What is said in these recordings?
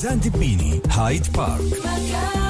سوزان دبيني هايد بارك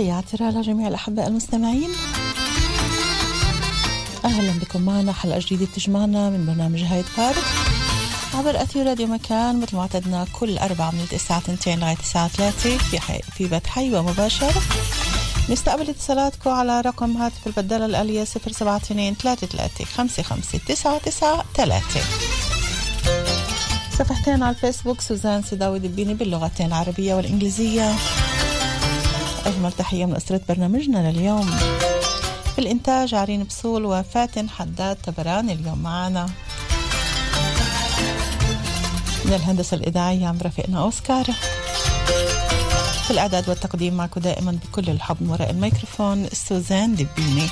تحياتي لجميع الأحباء المستمعين. أهلا بكم معنا حلقة جديدة بتجمعنا من برنامج هايد بارك. عبر أثير راديو مكان مثل ما اعتدنا كل أربعة من الساعة 2 لغاية الساعة 3 في حي في بث حي ومباشر. نستقبل اتصالاتكم على رقم هاتف البدالة الآلية 072 33 55 99 3 صفحتين على الفيسبوك سوزان سداوي دبيني باللغتين العربية والإنجليزية. أجمل تحية من أسرة برنامجنا لليوم. في الإنتاج عرين بصول وفاتن حداد تبراني اليوم معنا. من الهندسة الإذاعية عم رفيقنا أوسكار. في الإعداد والتقديم معكم دائما بكل الحب من وراء الميكروفون سوزان دبيني.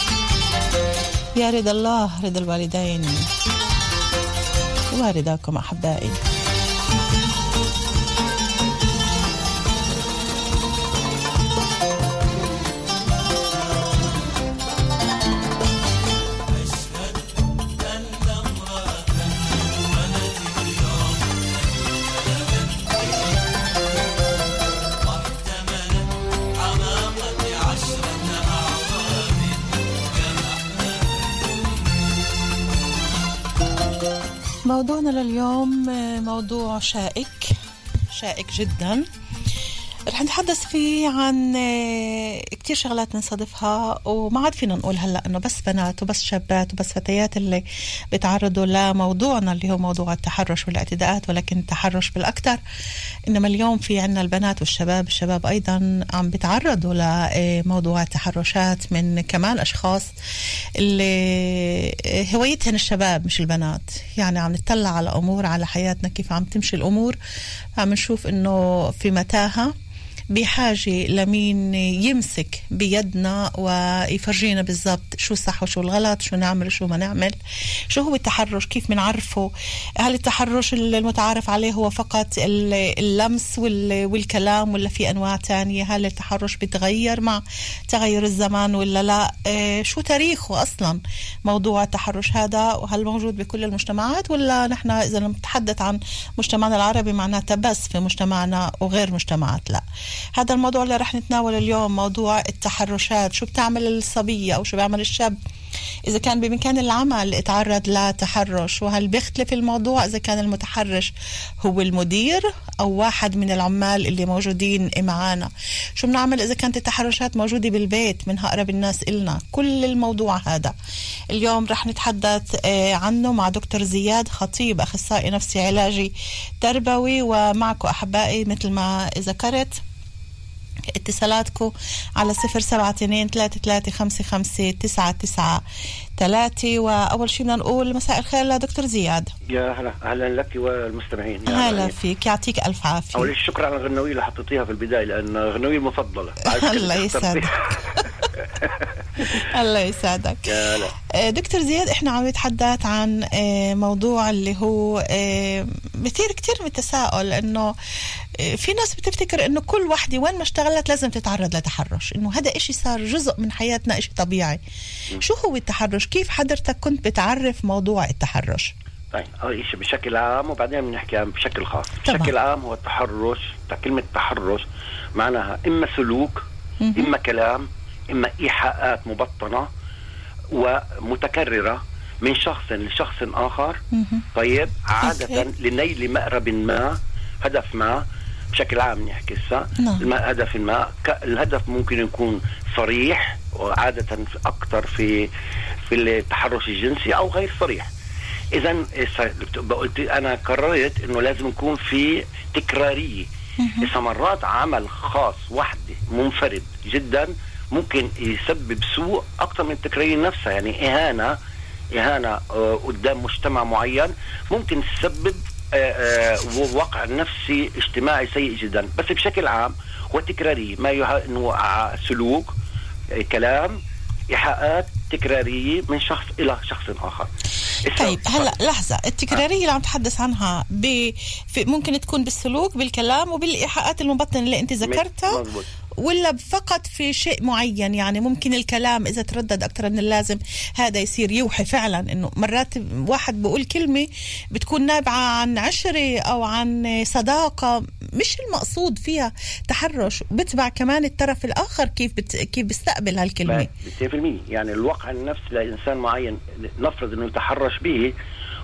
يا رضا الله رضا الوالدين. ورضاكم أحبائي. موضوعنا لليوم آه، موضوع شائك شائك جدا. رح نتحدث فيه عن آه، كتير شغلات بنصادفها وما عاد فينا نقول هلأ إنه بس بنات وبس شابات وبس فتيات اللي بيتعرضوا لموضوعنا اللي هو موضوع التحرش والاعتداءات ولكن التحرش بالأكثر انما اليوم في عنا البنات والشباب الشباب أيضا عم بيتعرضوا لموضوع التحرشات من كمان أشخاص اللي هوايتهن الشباب مش البنات. يعني عم نطلع على أمور على حياتنا كيف عم تمشي الأمور عم نشوف إنه في متاهة بحاجة لمين يمسك بيدنا ويفرجينا بالضبط شو الصح وشو الغلط شو نعمل وشو ما نعمل. شو هو التحرش؟ كيف بنعرفه؟ هل التحرش المتعارف عليه هو فقط ال- اللمس وال- والكلام ولا في أنواع تانية؟ هل التحرش بيتغير مع تغير الزمان ولا لا؟ آه، شو تاريخه أصلا موضوع التحرش هذا؟ وهل موجود بكل المجتمعات ولا نحن إذا نتحدث عن مجتمعنا العربي معناتها بس في مجتمعنا وغير مجتمعات؟ لا. هذا الموضوع اللي رح نتناوله اليوم موضوع التحرشات. شو بتعمل الصبية أو شو بيعمل الشاب؟ إذا كان بمكان العمل اتعرض لتحرش وهل بيختلف الموضوع إذا كان المتحرش هو المدير أو واحد من العمال اللي موجودين معانا؟ شو بنعمل إذا كانت التحرشات موجودة بالبيت من أقرب الناس إلنا؟ كل الموضوع هذا. اليوم رح نتحدث آه، عنه مع دكتور زياد خطيب أخصائي نفسي علاجي تربوي ومعكم أحبائي مثل ما ذكرت اتصالاتكم على صفر سبعة اتنين ثلاثة ثلاثة خمسة خمسة تسعة تسعة ثلاثة وأول شيء بدنا نقول مساء الخير لدكتور زياد. يا هلا أهلا لك والمستمعين. يا هلا. فيك يعطيك ألف عافية. أول شيء شكرا على الغنوية اللي حطيتيها في غنوية المفضله بعد كده الله. يسعدك. الله يسعدك. يا هلا. آه، دكتور زياد إحنا عم نتحدث عن آه، موضوع اللي هو آه، بثير كتير من التساؤل إنه آه، في ناس بتفتكر إنه كل وحدة وين ما اشتغلت لازم تتعرض لتحرش إنه هذا إشي صار جزء من حياتنا إشي طبيعي. شو هو التحرش؟ كيف حضرتك كنت بتعرف موضوع التحرش طيب أول شيء بشكل عام وبعدين بنحكي بشكل خاص طبعا. بشكل عام هو التحرش كلمة تحرش معناها إما سلوك. إما كلام إما إيحاءات مبطنة ومتكررة من شخص لشخص آخر. طيب عادة أوكي. لنيل مأرب ما هدف ما بشكل عام نحكي هسه نعم. هدف ما. الهدف ممكن يكون صريح وعادة أكثر في في التحرش الجنسي أو غير صريح. إذا قلت أنا قررت إنه لازم يكون في تكرارية إذا مرات عمل خاص وحده منفرد جدا ممكن يسبب سوء أكثر من التكراريه نفسها يعني إهانة إهانة آه، قدام مجتمع معين ممكن تسبب آه، آه، وقع نفسي اجتماعي سيء جدا. بس بشكل عام هو تكراري ما يه... انه ع- سلوك آه، كلام إيحاءات تكرارية من شخص إلى شخص آخر. طيب هلأ لحظة. التكرارية اللي عم تحدث عنها ب... ممكن تكون بالسلوك بالكلام وبالإيحاءات المبطنة اللي أنت ذكرتها. مزبوط. ولا فقط في شيء معين؟ يعني ممكن الكلام إذا تردد أكثر من اللازم هذا يصير يوحي فعلا. إنه مرات واحد بيقول كلمة بتكون نابعة عن عشرة أو عن صداقة مش المقصود فيها تحرش بتبع كمان الطرف الآخر كيف بت... كيف بيستقبل هالكلمة. 100% يعني الواقع النفسي لإنسان معين نفرض إنه يتحرش به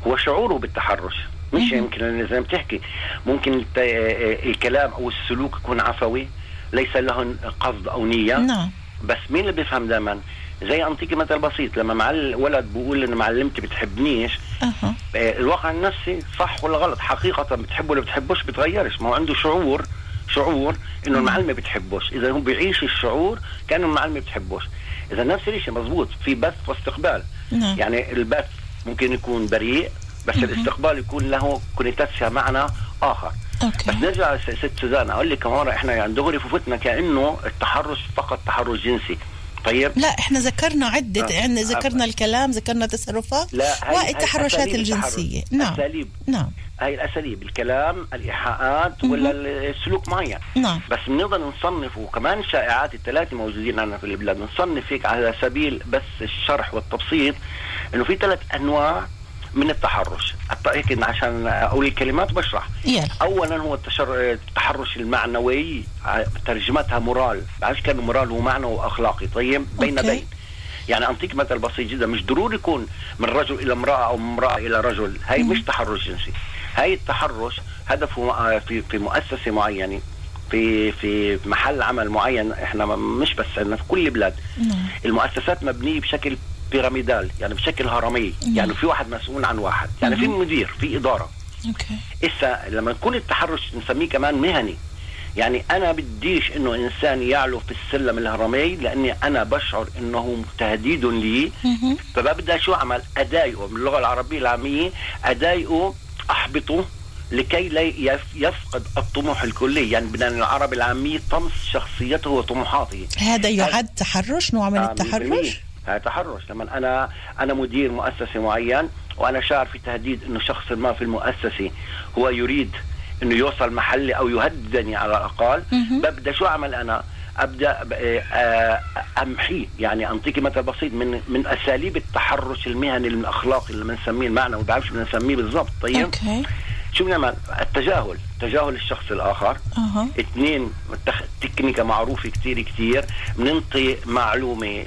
هو شعوره بالتحرش. مش يمكن زي ما بتحكي ممكن الكلام أو السلوك يكون عفوي ليس له قصد أو نية. نعم. بس مين اللي بيفهم دائما زي انطيكي مثل بسيط لما مع الولد بيقول ان معلمتي بتحبنيش آه، الواقع النفسي صح ولا غلط؟ حقيقة بتحبه ولا بتحبوش بتغيرش. ما هو عنده شعور شعور إنه المعلمة بتحبوش. إذا هو بيعيش الشعور كأنه المعلمة بتحبوش. إذا نفس الشيء مزبوط في بث واستقبال. نعم. يعني البث ممكن يكون بريء بس الاستقبال يكون له קונוטציה معنى آخر. okay. بس نرجع ست سوزان أقول لك مرة إحنا يعني دغري فوتنا كأنه التحرش فقط تحرش جنسي. طيب؟ لا إحنا ذكرنا عدة آه. يعني ذكرنا آه. الكلام ذكرنا تصرفات لا هاي- والتحرشات الجنسية. نعم. أساليب. نعم. هاي الأساليب الكلام الإيحاءات ولا السلوك معين نعم. بس بنقدر نصنف وكمان الشائعات الثلاثه موجودين عندنا في البلاد بنصنف هيك على سبيل بس الشرح والتبسيط إنه في ثلاث أنواع من التحرش. هيك عشان أقول الكلمات بشرح. يلا. اولا هو التشر... التحرش المعنوي ترجمتها moral. بعرفش كان moral هو معنى وأخلاقي؟ طيب بين okay. بين. يعني اعطيك مثل بسيط جدا. مش ضروري يكون من رجل إلى امرأة أو من امرأة إلى رجل. هاي مش تحرش جنسي. هاي التحرش هدفه في في مؤسسة معينة. في في محل عمل معين. إحنا مش بس عندنا في كل البلاد. نعم. المؤسسات مبنية بشكل pyramidal يعني بشكل هرمي يعني في واحد مسؤول عن واحد يعني في مدير في إدارة. okay. إسا لما يكون التحرش نسميه كمان مهني يعني أنا بديش إنه إنسان يعلو في السلم الهرمي لأني أنا بشعر إنه تهديد لي. فببدأ شو أعمل؟ اضايقه باللغة العربية العامية اضايقه أحبطه لكي لا يف- يفقد الطموح الكلي. يعني بدنا العربي العامية طمس شخصيته وطموحاته. هذا يعد تحرش نوع من آه، التحرش؟ 100% هذا تحرش. لما أنا أنا مدير مؤسسة معين وأنا شعر في تهديد إنه شخص ما في المؤسسة هو يريد إنه يوصل محلي أو يهددني على الأقل. ببدأ شو أعمل أنا؟ أبدأ ب- آه، أمحيه. يعني انطيكي مثل بسيط من من أساليب التحرش المهني الأخلاقي اللي بنسميه المعنى ما بعرفش بنسميه بالضبط طيب؟ أوكي. شو بنعمل التجاهل. تجاهل الشخص الآخر. أها. اثنين تكنيكا معروفة كتير كتير. بننطي معلومة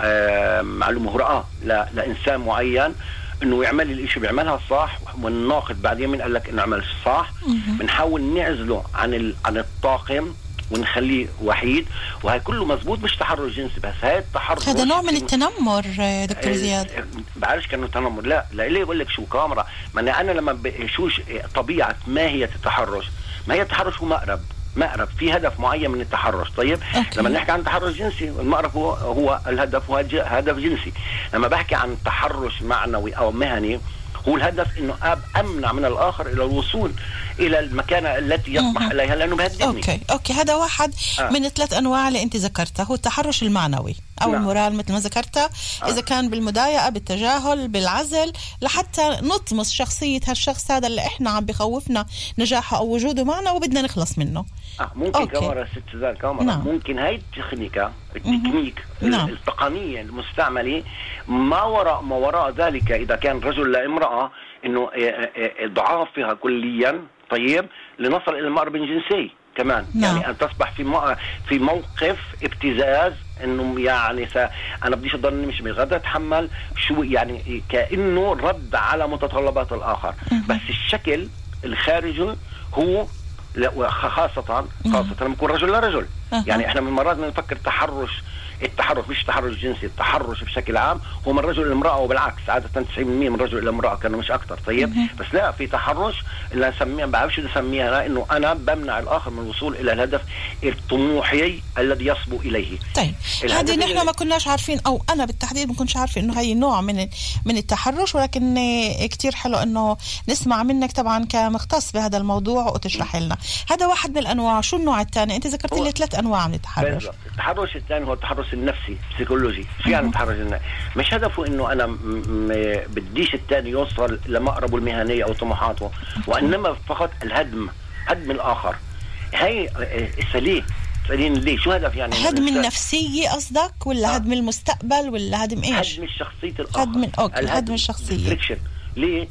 آه، معلومة هراء ل- لإنسان معين. إنه يعمل الإشي بيعملها صح. والناقد بعدين من قال لك إنه عمل صح. بنحاول نعزله عن. عن الطاقم. ونخليه وحيد وهي كله مزبوط مش تحرش جنسي بس هاي التحرش هذا نوع من التنمر آه، دكتور آه، زياد. آه، بعرفش كأنه تنمر. لا لا ليه بقول لك شو كاميرا؟ ما أنا- أنا لما شو طبيعة ماهيه التحرش ما هي التحرش هو مقرب مقرب. في هدف معين من التحرش. طيب أوكي. لما نحكي عن تحرش جنسي المقرب هو هو الهدف هو هدف جنسي. لما بحكي عن تحرش معنوي أو مهني هو الهدف إنه أب أمنع من الآخر إلى الوصول إلى المكانه التي يطمح. إليها لأنه بهددني okay. okay. هذا واحد آه. من الثلاث أنواع اللي أنت ذكرتها هو التحرش المعنوي. أو نعم. ال moral مثل ما ذكرتها إذا كان بالمضايقه بالتجاهل بالعزل لحتى نطمس شخصية هالشخص هذا اللي إحنا عم بخوفنا نجاحه أو وجوده معنا وبدنا نخلص منه آه ممكن okay. كاميرا ست سوزان كاميرا نعم. ممكن هاي التكنيكا التكنيك نعم. التقنية المستعملة ما وراء ما وراء ذلك إذا كان رجل لامرأة إنه آه، آه، آه، ضعافها كليا طيب لنصل إلى المقرب الجنسي كمان. نعم. يعني أن تصبح في مو- في موقف ابتزاز إنه يعني س... أنا بديش اضلني مش بغدا أتحمل شو يعني كأنه رد على متطلبات الآخر. بس الشكل الخارجي هو خاصة خاصة لما يكون رجل لرجل. يعني إحنا من مرات بنفكر تحرش التحرش مش تحرش جنسي التحرش بشكل عام هو من رجل إلى امراه وبالعكس عادة 90% من رجل إلى امراه كانوا مش أكثر طيب؟ بس لا في تحرش اللي نسميها ما بعرفش شو نسميها أنا، إنه أنا بمنع الآخر من الوصول إلى الهدف الطموحي الذي يصبو إليه. طيب هذه نحن ما كناش عارفين أو أنا بالتحديد ما كنتش عارفه إنه هي نوع من من التحرش ولكن كتير حلو إنه نسمع منك طبعا كمختص بهذا الموضوع وتشرح لنا. هذا واحد من الأنواع شو النوع الثاني؟ أنت ذكرت لي ثلاث أنواع من التحرش. التحرش الثاني هو التحرش النفسي سيكولوجي شو يعني التحرش النفسي مش هدفه إنه أنا بديش الثاني يوصل لمقربه المهنية أو طموحاته وإنما فقط الهدم هدم الآخر هي السليه سألين ليه شو هدف يعني هدم؟ النفسية قصدك ولا آه. هدم المستقبل ولا هدم إيش؟ هدم الشخصية الآخر هدم- الهدم، هدم الشخصية. ليه؟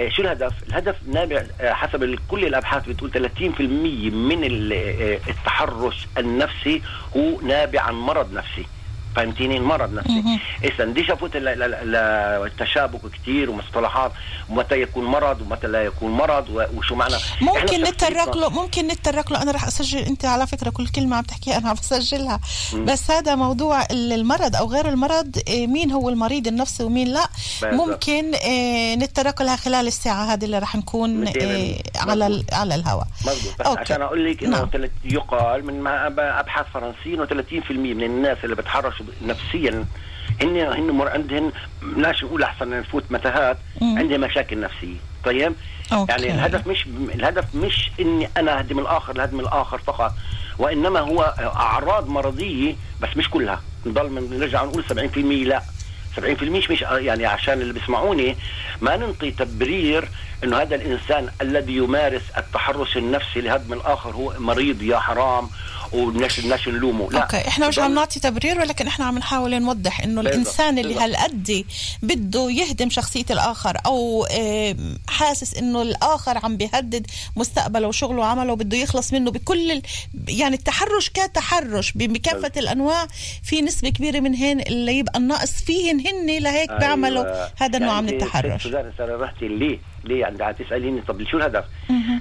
آه، شو الهدف؟ الهدف نابع آه، حسب كل الأبحاث بتقول 30% من آه، التحرش النفسي هو نابع عن مرض نفسي فهمتيني مرض نفسي. اذا دي شافوت ال- ال- ال- التشابك كتير ومصطلحات ومتى يكون مرض ومتى لا يكون مرض وشو معنى ممكن نتطرق شخصيتنا- له ممكن نتطرق له أنا رح اسجل أنت على فكرة كل كلمة عم تحكيها أنا عم بسجلها بس هذا موضوع ال- المرض أو غير المرض آه، مين هو المريض النفسي ومين لا. ممكن آه، نتطرق لها خلال الساعة هذه اللي رح نكون بالمية. على على الهواء مضبوط. عشان أقول لك إنه نعم. يقال من أبحاث فرنسيه انه 30% من الناس اللي بتحرشوا نفسيا. هن هن مر عندهن بدناش نقول أحسن نفوت متاهات. عندهم مشاكل نفسية. طيب؟ أوكي. يعني الهدف مش الهدف مش إني أنا أهدم الآخر لهدم الآخر فقط. وإنما هو أعراض مرضية بس مش كلها. نضل نرجع نقول 70% لا. 70% مش مش يعني عشان اللي بيسمعوني ما ننطي تبرير إنه هذا الإنسان الذي يمارس التحرش النفسي لهدم الآخر هو مريض يا حرام. وناش ناش نلومه لا. أوكي. إحنا مش عم نعطي تبرير ولكن إحنا عم نحاول نوضح إنه الإنسان اللي. هالقد بده يهدم شخصية الآخر أو آه، حاسس إنه الآخر عم بيهدد مستقبله وشغله وعمله وبده يخلص منه بكل ال... يعني التحرش كتحرش. بكافة الأنواع في نسبة كبيرة من هن اللي يبقى الناقص فيهن هن لهيك أيوة. بيعملوا هذا النوع من يعني التحرش. سوزان سرحتي ليه؟ ليه؟ عم تساليني طب شو الهدف؟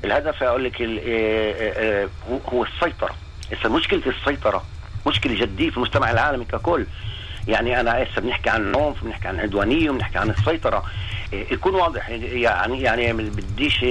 الهدف أقول لك آه، آه، هو- هو السيطرة. هسه مشكله السيطرة؟ مشكلة جدية في المجتمع العالمي ككل. يعني أنا هسه بنحكي عن عنف بنحكي عن عدوانية وبنحكي عن السيطرة. آه، يكون واضح يعني يعني بديش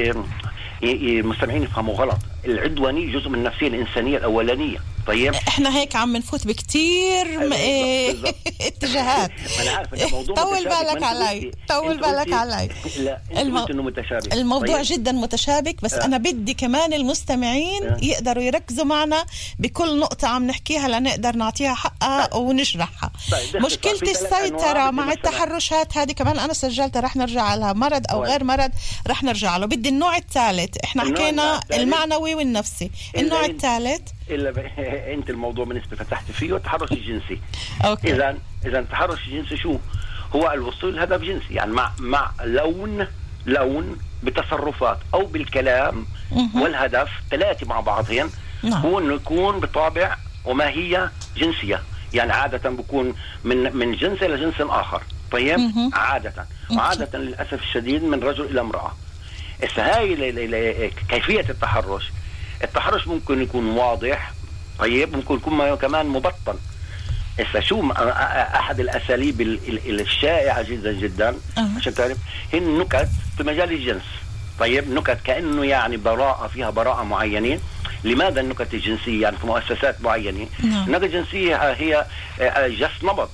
المستمعين يفهموا غلط. العدوانية جزء من النفسيه الإنسانية الأولانية. طيب إحنا هيك عم نفوت بكتير بالضبط، إيه،. اتجاهات أنا عارف موضوع طول بالك علي طول بالك علي لا أنت إنه متشابك الموضوع طيب. جدا متشابك بس آه. أنا بدي كمان المستمعين آه. يقدروا يركزوا معنا بكل نقطة عم نحكيها لنقدر نعطيها حقها ونشرحها طيب، في ثلاث السيطرة أنواع مع. التحرشات هذه كمان أنا سجلتها رح نرجع لها مرض أو طيب. غير مرض رح نرجع له بدي النوع الثالث إحنا حكينا. المعنوي والنفسي النوع الثالث إلا ب... أنت الموضوع بالنسبة فتحت فيه التحرش الجنسي. أوكي. اذا إذا التحرش الجنسي شو؟ هو الوصول لهدف جنسي. يعني مع مع لون لون بتصرفات أو بالكلام. والهدف ثلاثة مع بعضهم نعم. هو انه يكون بطابع وماهيه جنسية. يعني عادة بكون من من جنس إلى جنس آخر. طيب. عادة. وعادة للأسف الشديد من رجل إلى امرأة. هسه هاي كيفية التحرش؟ التحرش ممكن يكون واضح طيب ممكن يكون ما- كمان مبطن. هسه شو أحد الأساليب ال- ال- الشائعة جدا جدا أه. عشان تعرف هي النكت في مجال الجنس. طيب نكت كأنه يعني براءة فيها براءة معينة. لماذا النكت الجنسية؟ يعني في مؤسسات معينة. نعم. النكت الجنسية هي آه، جس نبض.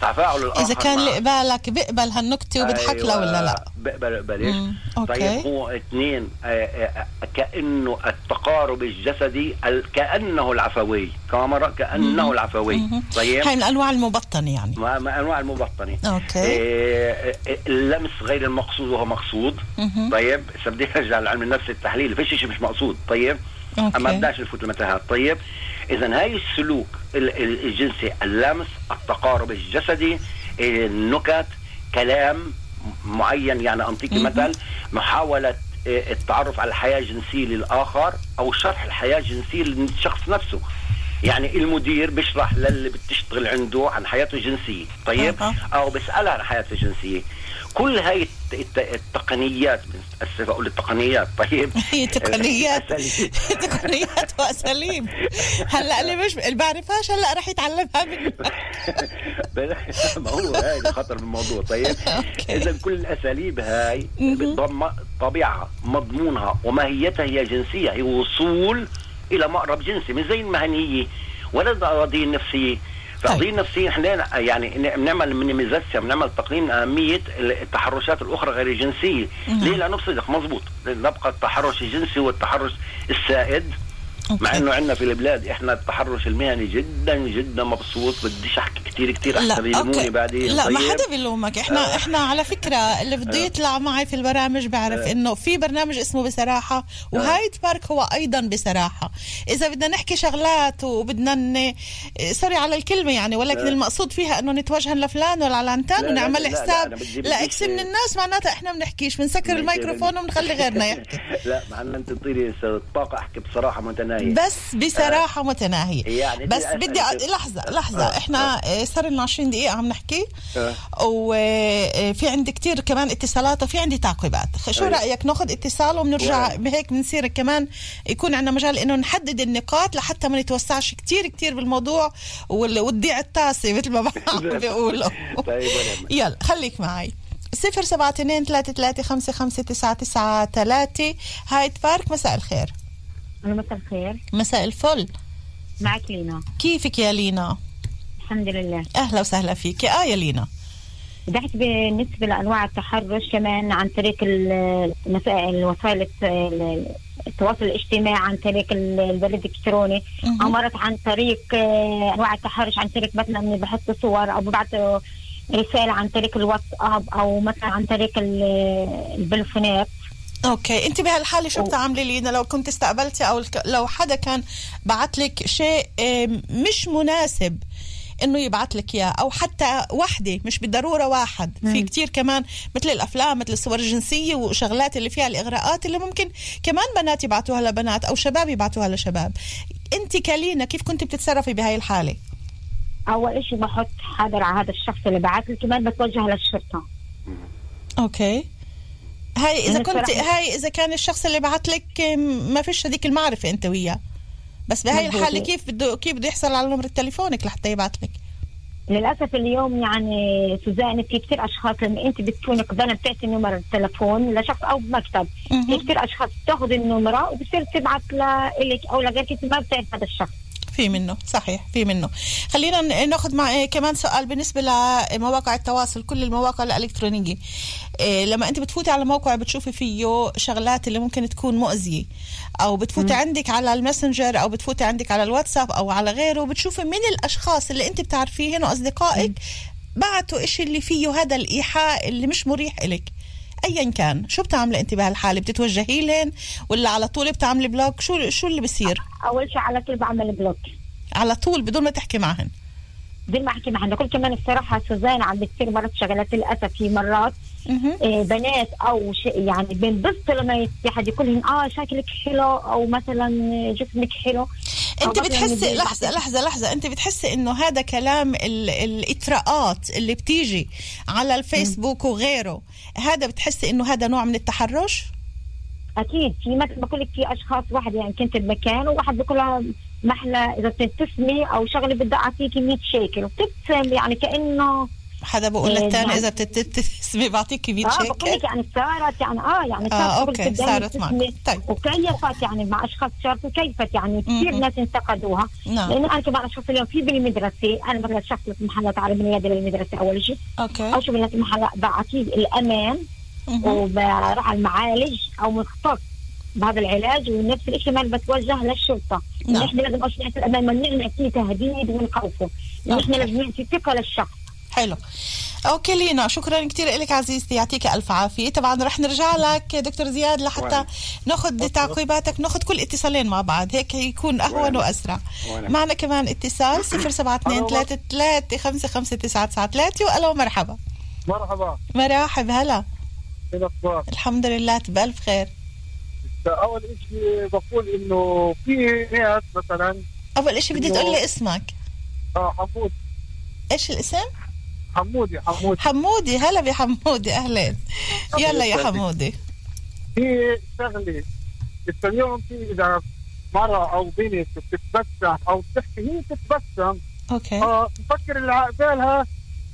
تفاعل الآخر إذا كان اللي قبالك بيقبل هالنكتة وبيضحك له ولا لا بقبل بقبلش مم،. طيب هو اثنين آه، آه، كأنه التقارب الجسدي ال- كأنه العفوي كما مرة كأنه العفوي مهم. طيب هاي من انواع المبطنة يعني ما ما أنواع المبطنة أوكي. آه، آه، اللمس غير المقصود وهو مقصود مهم. طيب بدي ارجع لعلم النفس التحليل فيش شيء مش مقصود طيب okay. أما بدناش نفوت المتاهات طيب اذا هاي السلوك ال- ال- الجنسي اللمس التقارب الجسدي النكت كلام معين يعني انطيك مثل محاولة آه، التعرف على الحياة الجنسية للآخر أو شرح الحياة الجنسية للشخص نفسه. يعني المدير بيشرح للي بتشتغل عنده عن حياته الجنسية. طيب؟ أها. أو بيسالها عن حياته الجنسية. كل هاي الت- التقنيات اسف أقول التقنيات طيب؟ هي تقنيات. تقنيات وأساليب. هلأ اللي مش اللي بعرفهاش هلأ رح يتعلمها منك ما هو هاي خطر بالموضوع طيب؟ إذا كل الأساليب هاي بتضم طبيعها مضمونها وماهيتها هي جنسية هي وصول إلى مقرب جنسي مش زي المهنيه ولا القضية النفسيه طيب. النفسيه إحنا يعني بنعمل مينيميزاسيون بنعمل تقنين أهمية التحرشات الأخرى غير الجنسية. ليه؟ لأنه بصدق مضبوط. نبقى التحرش الجنسي والتحرش السائد. okay. مع إنه عندنا في البلاد إحنا التحرش المهني جدا جدا مبسوط بديش احكي كثير كثير أحسن يلوموني بعدين لا طيب. ما حدا بيلومك إحنا آه. إحنا على فكرة اللي بده آه. يطلع معي في البرامج بعرف آه. إنه في برنامج اسمه بصراحة آه. وهايد بارك هو أيضا بصراحة إذا بدنا نحكي شغلات وبدنا ن... sorry على الكلمة يعني ولكن آه. المقصود فيها إنه نتوجه لفلان ولا علنتان ونعمل حساب ل X من الناس معناتها إحنا بنحكيش بنسكر الميكروفون وبنخلي غيرنا يحكي لا مع أنت تعطيني الطاقه أحكي بصراحة متناهيه متناهيه بس بصراحة آه. متناهية يعني بس بدي أ... لحظة لحظة آه. إحنا آه. صار لنا 20 دقيقة عم نحكي آه. وفي عندي كتير كمان اتصالات وفي عندي تعقيبات شو أيوه. رأيك ناخذ اتصال وبنرجع بهيك بنصير كمان يكون عندنا مجال إنه نحدد النقاط لحتى ما نتوسعش كتير كتير بالموضوع وتضيع التاسه مثل ما بيقولوا طيب يلا خليك معي صفر سبعة اثنين ثلاثة ثلاثة خمسة خمسة تسعة تسعة ثلاثة هايد بارك مساء الخير مساء الخير. مساء الفل. معك لينا. كيفك يا لينا؟ الحمد لله. أهلا وسهلا فيك. آه يا لينا. بدأت بالنسبة لأنواع التحرش كمان عن طريق المسائل وسائل التواصل الاجتماعي عن طريق البريد الإلكتروني أمرت عن طريق آه، أنواع التحرش عن طريق مثلا إني بحط صور أو ببعث رسالة عن طريق الواتساب أو مثلا عن طريق البلفونات. أوكي. أنت بهالحالة شو بتعملي لينا لو كنت استقبلتي أو لو حدا كان بعت لك شيء مش مناسب إنه يبعث لك إياه أو حتى وحدة مش بالضرورة واحد. مم. في كتير كمان مثل الأفلام مثل الصور الجنسية وشغلات اللي فيها الإغراءات اللي ممكن كمان بنات يبعثوها لبنات أو شباب يبعثوها لشباب. أنت كلينا كيف كنت بتتصرفي بهاي الحالة؟ أول شيء بحط حذر على هذا الشخص اللي بعث لي كمان بتوجه للشرطة. okay. هاي إذا كنت هاي إذا كان الشخص اللي بعت لك ما فيش هذيك المعرفة أنت وياه. بس بهاي الحالة كيف بده كيف بده يحصل على نمرة تليفونك لحتى يبعت لك؟ للأسف اليوم يعني سوزان في كثير أشخاص لما أنت بتكون قبل بتعطي نمر التليفون لشخص أو بمكتب. في كثير أشخاص بتاخذ النمرة وبصير تبعت لك أو لغيرك ما بتعرف هذا الشخص. في منه صحيح في منه. خلينا ناخذ مع إيه، كمان سؤال بالنسبة لمواقع التواصل كل المواقع الإلكترونية. إيه لما أنت بتفوتي على موقع بتشوفي فيه شغلات اللي ممكن تكون مؤذية أو بتفوتي م. عندك على الماسنجر أو بتفوتي عندك على الواتساب أو على غيره وبتشوفي من الأشخاص اللي أنت بتعرفيهن وأصدقائك بعتوا إشي اللي فيه هذا الإيحاء اللي مش مريح إلك. ايا كان. شو بتعملي أنت بهالحالة؟ بتتوجهي لهن ولا على طول بتعملي block؟ شو شو اللي بصير؟ أول شيء على طول بعمل block. على طول بدون ما تحكي معهن. بدون ما احكي معهن كل كمان الصراحة سوزان عم بتصير مرات شغلات للأسف في مرات. إيه بنات أو شيء يعني بينبسطوا لما حد يقول لهم آه شكلك حلو أو مثلا جسمك حلو. أنت بتحسي لحظه لحظه لحظة. أنت بتحسي إنه هذا كلام الإطراءات اللي بتيجي على الفيسبوك وغيره هذا بتحسي إنه هذا نوع من التحرش؟ أكيد. في مثل بقول لك في أشخاص واحد يعني كنت بمكان وواحد بقول محلى إذا بتبتسمي أو شغلة بدي أعطيكي 100 شيكل. وبتبتسم يعني كأنه حدا بقول للثاني إيه، إذا بتبتسمي بعطيكي 100 شيكل آه بقول لك يعني صارت يعني آه يعني صارت آه أوكي صارت معك. طيب. وكيفت يعني مع أشخاص شرط وكيفت يعني كثير ناس انتقدوها. نعم. لأنه أنا كمان اشخاص اليوم في بالمدرسة أنا مثلا شخص محلات عربي رياضي للمدرسه أول شيء. أوكي. أو شو محلات بعطيه الامان وبروح على المعالج أو مختص. بهذا العلاج ونفس الشيء ما بتوجه للشرطة. نعم. نحن لازم اشرطه الامان ما نعطيه تهديد ونخوفه نحن لازم نعطي ثقة للشخص. حلو. أوكي لينا شكرا كثير لك عزيزتي. يعطيك ألف عافية. طبعا رح نرجع لك دكتور زياد لحتى ناخذ تعقيباتك ناخذ كل اتصالين مع بعض. هيك يكون أهون وأسرع. معنا كمان اتصال 072 33 55993 والو مرحبا. مرحبا. مرحب هلا. شو الأخبار؟ الحمد لله بألف خير. اول شيء بقول إنه في ناس مثلا أول شيء بدي تقول لي اسمك. آه حمود. إيش الاسم؟ حمودي حمودي. حمودي هلا بحمودي أهلا. يلا يا حمودي. في شغلة اليوم في إذا مرة أو بنت بتتبسم أو بتحكي هي بتتبسم أوكي. آه بفكر اللي عقبالها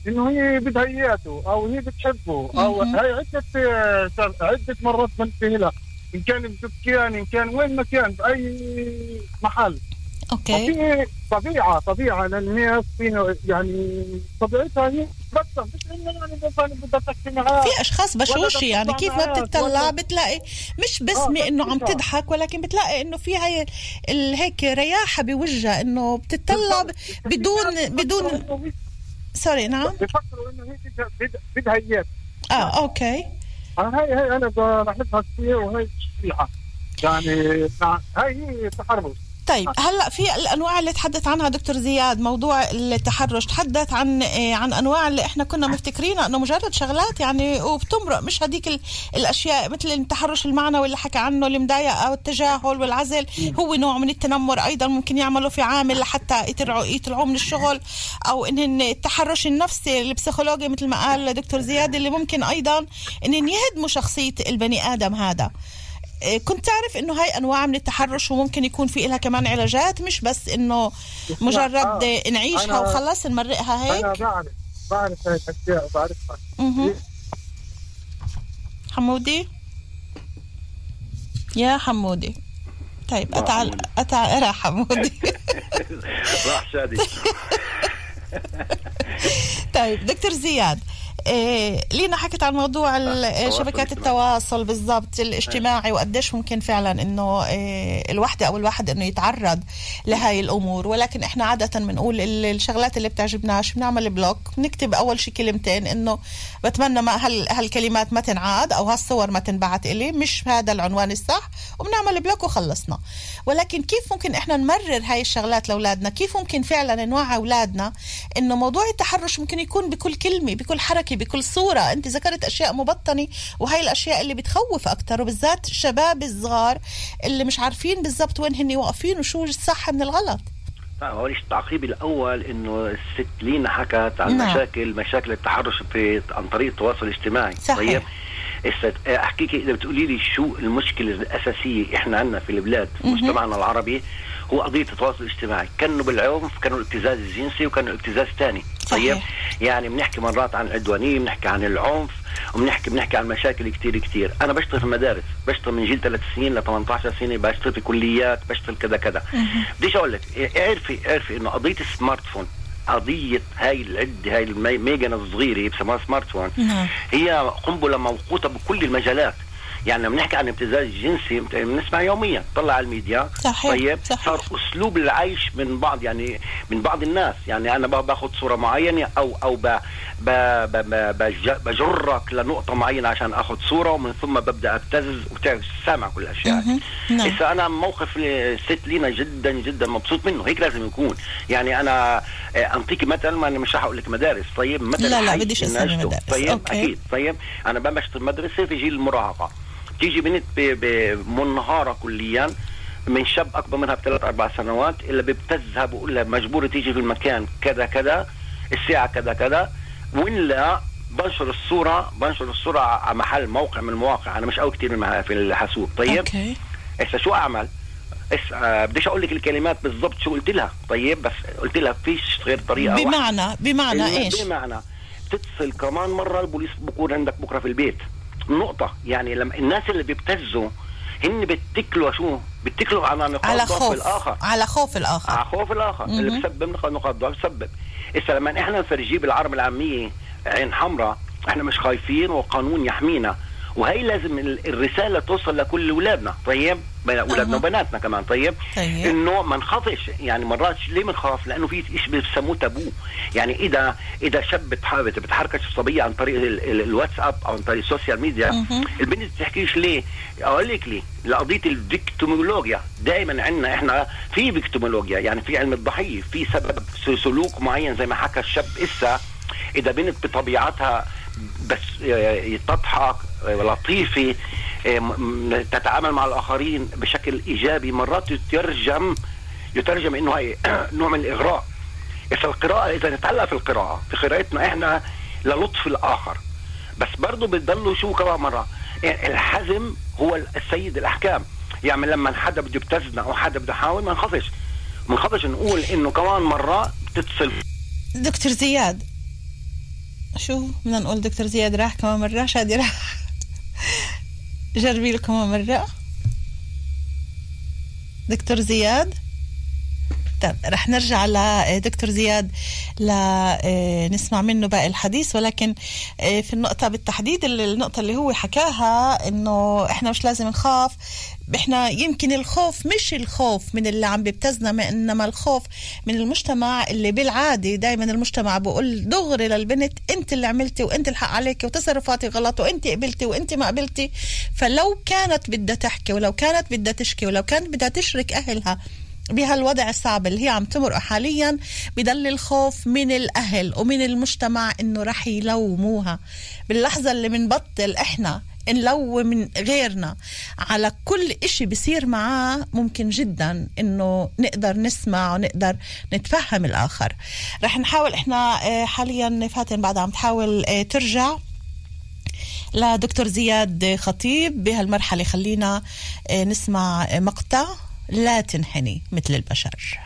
إنه هي بدها إياته أو هي بتحبه أو. هي عدة آه، عدة مرات بنتبه لها. إن كان بدكان إن كان وين ما كان باي محل. أوكي. وفي طبيعة طبيعة للناس في يعني طبيعتها هي بتبسم مش إنه يعني بدها تحكي معاه في أشخاص بشوشي يعني كيف ما بتطلع بتلاقي مش آه، مي إنه عم. تضحك ولكن بتلاقي إنه في هاي هيك رياحة بوجهها إنه بتطلع بدون بدون sorry نعم. بفكروا إنه هي اياه آه أوكي. هاي هاي أنا بلاحظها كثير وهي شريحه يعني هي تحرش طيب هلأ في الأنواع اللي تحدث عنها دكتور زياد موضوع التحرش. تحدث عن آه، عن أنواع اللي إحنا كنا مفتكرينها إنه مجرد شغلات يعني وبتمرق مش هذيك ال- الأشياء مثل التحرش المعنوي اللي حكى عنه المضايقه أو التجاهل والعزل. هو نوع من التنمر أيضا ممكن يعملوا في عامل لحتى يطلعوا يطلعوه من الشغل. أو ان التحرش النفسي البسيكولوجي مثل ما قال دكتور زياد اللي ممكن أيضا ان يهدموا شخصية البني آدم هذا. كنت تعرف إنه هاي أنواع من التحرش وممكن يكون في لها كمان علاجات مش بس إنه مجرد آه. آه. نعيشها أنا- وخلص نمرقها أنا هيك بعرف بعرف هاي الأشياء وبعرفها مهم. حمودي يا حمودي طيب اتعال. اتعال راح حمودي راح شادي طيب دكتور زياد إيه لينا حكت عن موضوع التواصل شبكات. التواصل بالضبط الاجتماعي وقديش ممكن فعلا إنه إيه الوحدة أو الواحد إنه يتعرض لهاي الأمور. ولكن إحنا عادة بنقول ال- الشغلات اللي بتعجبناش بنعمل block بنكتب أول شي كلمتين إنه بتمنى ما هال هالكلمات ما تنعاد أو هالصور ما تنبعت إلي مش هذا العنوان الصح وبنعمل block وخلصنا. ولكن كيف ممكن إحنا نمرر هاي الشغلات لأولادنا؟ كيف ممكن فعلا نوعي أولادنا إنه موضوع التحرش ممكن يكون بكل كلمة بكل حركة بكل صورة أنت ذكرت أشياء مبطنة وهي الأشياء اللي بتخوف أكثر وبالذات الشباب الصغار اللي مش عارفين بالضبط وين هن واقفين وشو الصح من الغلط هو التعقيب الأول إنه الست لينا حكت عن نعم. مشاكل مشاكل التحرش في عن طريق التواصل الاجتماعي صحيح. طيب هسه احكيك إذا بتقولي لي شو المشكلة الأساسية إحنا عندنا في البلاد في. مجتمعنا العربي هو قضيه التواصل الاجتماعي. كانوا بالعنف كانوا الابتزاز الجنسي وكانوا الابتزاز ثاني طيب صحيح. يعني بنحكي مرات عن العدوانيه بنحكي عن العنف وبنحكي بنحكي عن مشاكل كتير كتير. أنا بشتغل في المدارس. بشتغل من جيل 3 سنين ل 18 سنة. بشتغل في كليات بشتغل كذا كذا. بديش أقول لك اعرفي اعرفي إنه قضية ال smartphone قضية هاي العدة هاي ال machine الصغيرة بسموها smartphone نعم. هي قنبلة موقوتة بكل المجالات. يعني لما نحكي عن ابتزاز جنسي بنسمع يوميا طلع على الميديا صحيح، طيب صحيح. صار أسلوب العيش من بعض يعني من بعض الناس يعني أنا باخذ صورة معينة أو أو ب ب ب ب بج- بجرك لنقطة معينة عشان آخذ صورة ومن ثم ببدأ أبتزز وبتعرف سامع كل الأشياء مهم. نعم. هسه أنا موقف الست لينا جدا جدا مبسوط منه هيك لازم يكون يعني أنا آه، أنطيك مثل ما أنا مش رح أقول لك مدارس طيب مثل لا، لا، بديش أجده. مدارس. طيب أوكي. أكيد طيب أنا بشتغل مدرسه في جيل المراهقة تيجي بنت بمنهارة كليا من شاب أكبر منها بثلاث أربع سنوات اللي بيبتزها بقول لها مجبورة تيجي في المكان كذا كذا الساعة كذا كذا ولا بنشر الصورة بنشر الصورة على محل موقع من المواقع أنا مش قوي كثير في الحاسوب. طيب؟ okay. هسه شو أعمل؟ هسه آه، بديش أقول لك الكلمات بالضبط شو قلت لها. طيب؟ بس قلت لها فيش غير طريقة واحدة. بمعنى بمعنى الم- إيش؟ بمعنى بتتصل كمان مرة البوليس بكون عندك بكرة في البيت. نقطة. يعني لما الناس اللي بيبتزوا هن بيتكلوا شو؟ بيتكلوا على نقاط على ضعف خوف. الآخر. على خوف على الآخر خوف الآخر. اللي مهم. بسبب نقاط ضعف بسبب هسه لما إحنا نفرجيه بالعربي العامية عين حمراء إحنا مش خايفين والقانون يحمينا. وهي لازم ال- الرسالة توصل لكل اولادنا طيب؟ اولادنا. وبناتنا كمان طيب؟ طيب. إنه ما نخافش يعني مرات ليه بنخاف لأنه في شيء بسموه تابو. يعني اذا إذا شاب بتح- بتحركش صبية عن طريق ال- ال- الواتساب أو عن طريق ال social media. البنت بتحكيش ليه؟ أقول لك ليه. لقضية الفيكتيمولوجيا دائما عندنا إحنا في فيكتومولوجيا يعني في علم الضحية في سبب سلوك معين زي ما حكى الشاب إسا. إذا بنت بطبيعتها بس آه، تضحك آه، لطيفة آه، م- م- تتعامل مع الآخرين بشكل إيجابي. مرات يترجم يترجم إنه هي نوع من الإغراء. إذا القراءة إذا نتعلق في القراءة في قراءتنا إحنا للطف الآخر. بس برضه بتضلوا شو كمان مرة يعني الحزم هو السيد الأحكام. يعني لما حدا بده يبتزنا أو حدا بده يحاول ما نخافش. ما نخافش نقول إنه كمان مرة بتتصل. دكتور زياد شو بدنا نقول دكتور زياد راح كمان مرة؟ شادي راح. جربي له كمان مرة. دكتور زياد؟ طيب رح نرجع لدكتور زياد لنسمع آه، منه باقي الحديث ولكن آه، في النقطة بالتحديد النقطة اللي هو حكاها إنه إحنا مش لازم نخاف. إحنا يمكن الخوف مش الخوف من اللي عم بيبتزنا إنما الخوف من المجتمع اللي بالعادة دائما المجتمع بقول دغري للبنت أنت اللي عملتي وأنت الحق عليك وتصرفاتي غلط وأنت قبلتي وأنت ما قبلتي. فلو كانت بدها تحكي ولو كانت بدها تشكي ولو كانت بدها تشرك أهلها بهالوضع الصعب اللي هي عم تمرق حاليا بضل الخوف من الأهل ومن المجتمع إنه رح يلوموها. باللحظة اللي بنبطل إحنا نلوم غيرنا. على كل إشي بصير معاه ممكن جدا إنه نقدر نسمع ونقدر نتفهم الآخر. رح نحاول إحنا آه، حاليا فاتن بعد عم تحاول آه، ترجع لدكتور زياد خطيب بهالمرحلة. خلينا آه، نسمع مقطع. لا تنحني مثل البشر.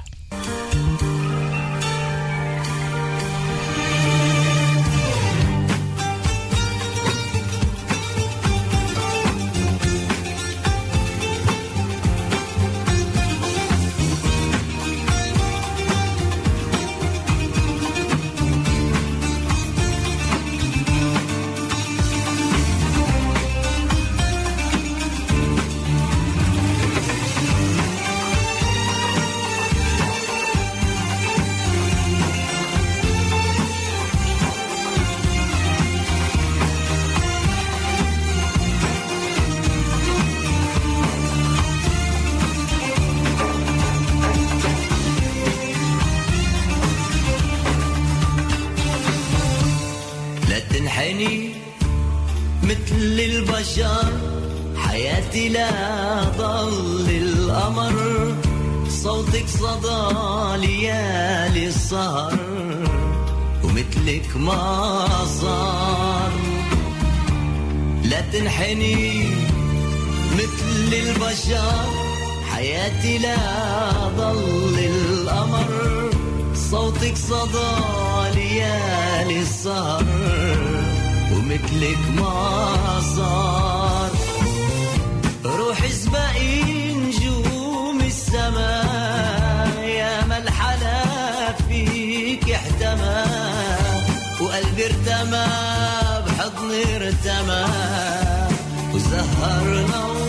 Sahara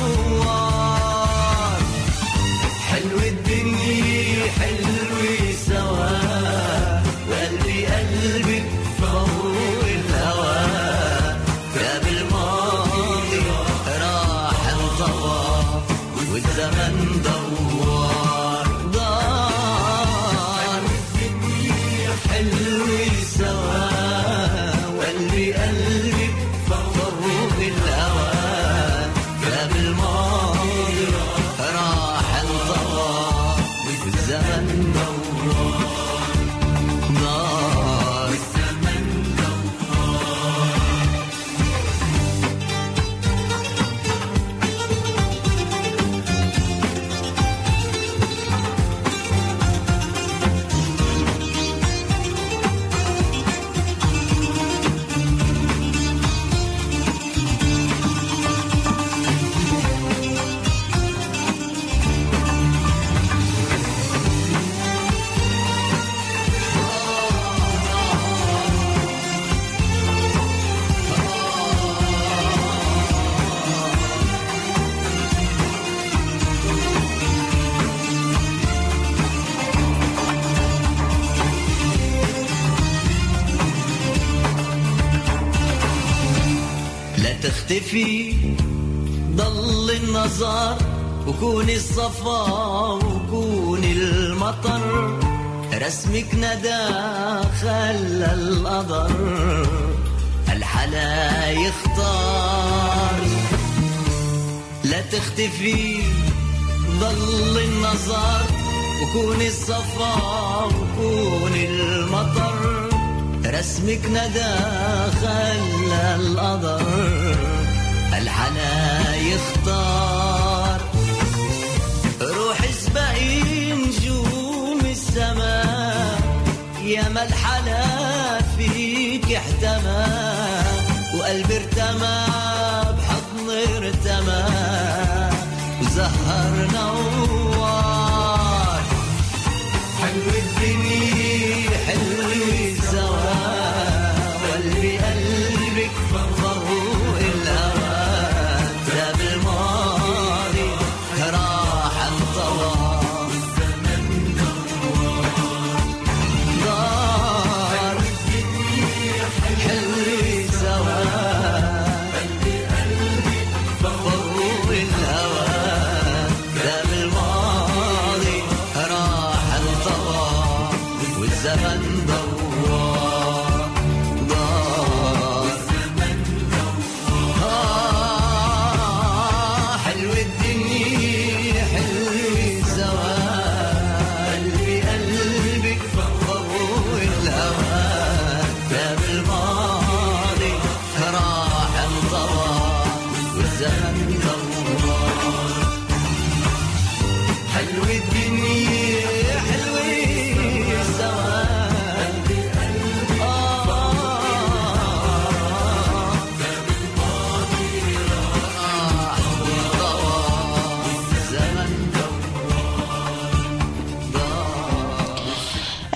الصفا وكون المطر رسمك ندى خلى القدر. الحلا يختار. لا تختفي ضل النظر. وكون الصفا وكون المطر رسمك ندى خلى القدر. الحنا يختار. يا ما الحلا فيك احتمى وقلبي ارتمى بحضن ارتمى. وزهر نوار حلو الدنيا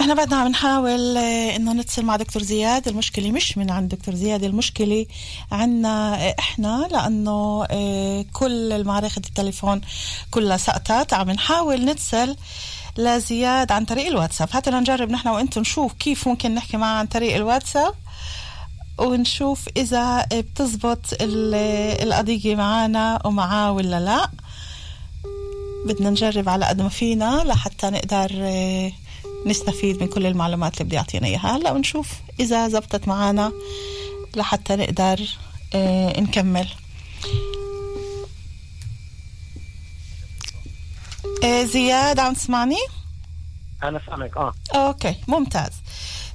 إحنا بعدنا عم نحاول آه، إنه نتصل مع دكتور زياد. المشكلة مش من عند دكتور زياد المشكلة عنا آه، إحنا لأنه آه، كل المعركة التليفون كلها سقطت. عم نحاول نتصل لزياد عن طريق الواتساب. هات نجرب نحن وأنتم نشوف كيف ممكن نحكي معه عن طريق الواتساب ونشوف إذا بتزبط ال- القضية معنا ومعاه ولا لا. بدنا نجرب على قد ما فينا لحتى نقدر نستفيد من كل المعلومات اللي بدي يعطينا إياها. هلأ ونشوف إذا زبطت معنا لحتى نقدر آه، نكمل. آه، زياد عم تسمعني؟ أنا سامعك آه. أوكي ممتاز.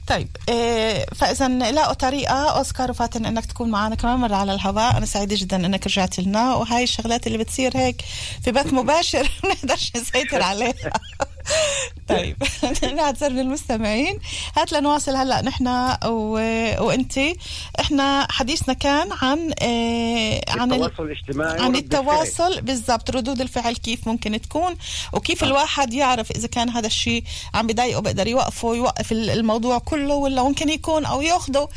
طيب إيه فاذا لقوا طريقة أوسكار وفاتن إنك تكون معنا كمان مرة على الهواء. أنا سعيدة جدا إنك رجعت لنا وهاي الشغلات اللي بتصير هيك في بث مباشر ما نقدرش نسيطر عليها. طيب. نعتذر للمستمعين هات لنواصل هلا نحن و... وانت إحنا حديثنا كان عن إيه عن ال... التواصل الاجتماعي عن التواصل. بالضبط. ردود الفعل كيف ممكن تكون وكيف الواحد يعرف إذا كان هذا الشيء عم بضايقه بيقدر يوقفه يوقف ال- الموضوع كله ولا ممكن يكون أو ياخده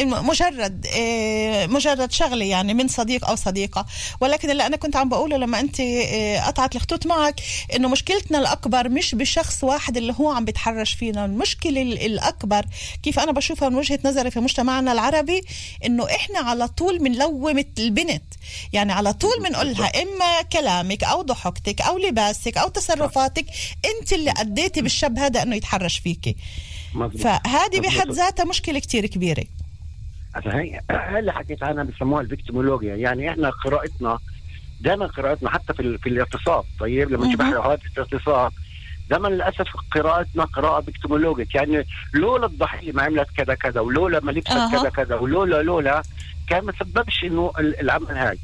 مجرد آه، مجرد شغلة يعني من صديق أو صديقة. ولكن اللي أنا كنت عم بقوله لما أنت آه، قطعت الخطوط معك إنه مشكلتنا الأكبر مش بشخص واحد اللي هو عم بيتحرش فينا. المشكلة ال- الأكبر كيف أنا بشوفها من وجهة نظري في مجتمعنا العربي إنه إحنا على طول بنلوم البنت. يعني على طول بنقولها إما كلامك أو ضحكتك أو لباسك أو تصرفاتك أنت اللي أديتي بالشاب هذا إنه يتحرش فيكي. مظبوط. فهذه بحد. ذاتها مشكلة كتير كبيرة. هي اللي حكيت عنها بسموها الفيكتيمولوجيا يعني إحنا قراءتنا دائما قراءتنا حتى في, في الاغتصاب طيب لما. تشوف حوادث الاغتصاب دائما للأسف قراءتنا قراءة victimologique يعني لولا الضحية ما عملت كذا كذا ولولا ما لبست أها. كذا كذا ولولا لولا كان ما سببش إنه ال- العمل هاي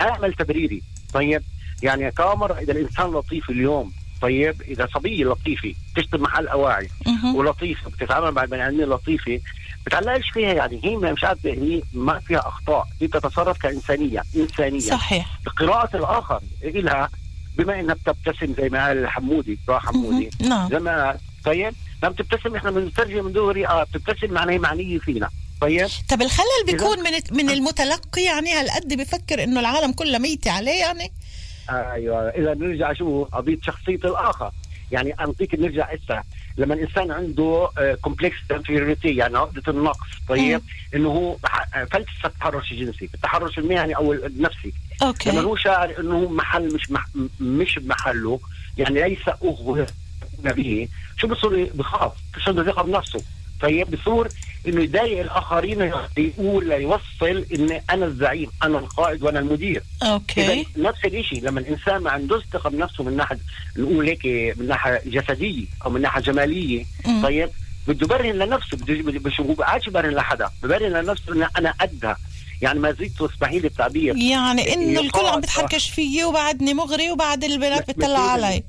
هاي عمل تبريري طيب يعني كامر إذا الإنسان لطيف اليوم طيب إذا صبيه لطيفة تشتغل محل أواعي. ولطيفة بتتعامل مع البني آدمين لطيفة بتعلقش فيها يعني. هي مش عارفه هي ما فيها أخطاء. هي بتتصرف كإنسانية. إنسانية. صحيح. قراءه الآخر إلها بما إنها بتبتسم زي ما قال حمودي راح حمودي. نعم. زي ما طيب لما بتبتسم إحنا بنترجم من دغري آه بتبتسم معناها معنية فينا. طيب؟ طب الخلل بيكون من من المتلقي يعني؟ هالقد بفكر إنه العالم كله ميتة عليه يعني؟ أيوه. إذا نرجع شو قضية شخصية الآخر. يعني أنطيك نرجع اسا لما الإنسان عنده complexe d'infériorité يعني عقدة النقص طيب إنه هو بح- فلسفة التحرش الجنسي التحرش المهني أو النفسي. لما okay هو شاعر إنه محل مش مح مش بمحله يعني ليس اغوى به شو بصير؟ بخاف شو بده ثقه بنفسه طيب بصير إنه يضايق الآخرين يقول يوصل إن أنا الزعيم أنا القائد وأنا المدير. okay. نفس الشيء لما الإنسان ما عندوش ثقة بنفسه من ناحية نقول هيك من ناحية جسدية أو من ناحية جمالية مم. طيب بده يبرهن لنفسه بده هو قاعدش يبرهن لحدا ببرهن لنفسه إن أنا قدها يعني ما زلت اسمحي لي التعبير يعني إنه الكل عم بتحركش فيي وبعدني مغري وبعد البنات بتطلع علي.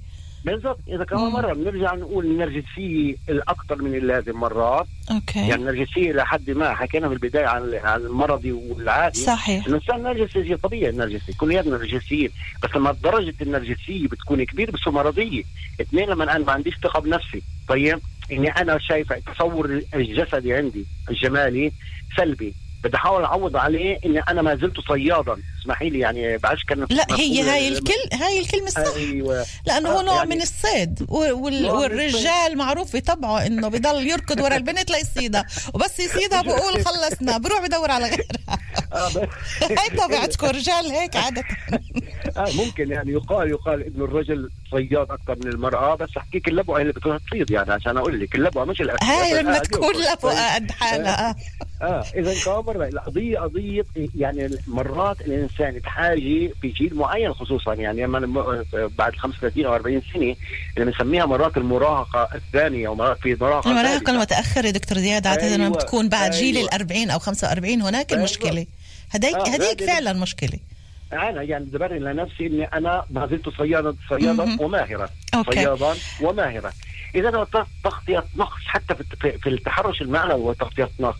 بالضبط. إذا كمان. مرة بنرجع نقول النرجسيه الأكثر من اللازم مرات أوكي. يعني النرجسيه لحد ما حكينا في البداية عن عن المرضي والعادي. صحيح. الإنسان نرجسي طبيعي النرجسي كلياتنا نرجسيين بس لما درجة النرجسيه بتكون كبيرة بتصير مرضية. اثنين لما أنا ما عنديش ثقة بنفسي. طيب إني أنا شايف التصور الجسدي عندي الجمالي سلبي. بدي احاول اعوض عليه اني أنا ما زلت صيادا. اسمحي لي يعني بعرفش كان لا هي هاي الكل هاي الكلمة صح أيوه. لأنه هو آه، نوع يعني- من الصيد. وال- والرجال معروف بطبعه إنه بضل يركض ورا البنت ليصيدها وبس يصيدها بقول خلصنا. بروح بدور على غيرها. آه هاي طبيعتكم رجال هيك عادة. آه ممكن يعني يقال يقال إنه الرجل صياد أكثر من المرأة بس أحكيك اللبوة هي اللي بتروح تصيد يعني عشان أقول لك اللبوة مش الأسد هاي الأسد لما تكون. لبقى قد حالها. آه إذا كمان مره القضية قضية يعني مرات الإنسان بحاجه في جيل معين خصوصا يعني لما بعد 35 أو 40 سنة اللي بنسميها مرات المراهقة الثانية ومرات في مراهقة المراهقة ثالثة. المتأخرة دكتور زياد عادة لما أيوة، بتكون بعد جيل أيوة. الأربعين أو 45 هناك أيوة. المشكلة هديك آه، هديك فعلا مشكلة أنا يعني أبرر لنفسي إني أنا ما زلت صيادا صيادا. وماهرا. صيادا وماهرا إذا تغطيه نقص حتى في التحرش المعنوي وتغطية نقص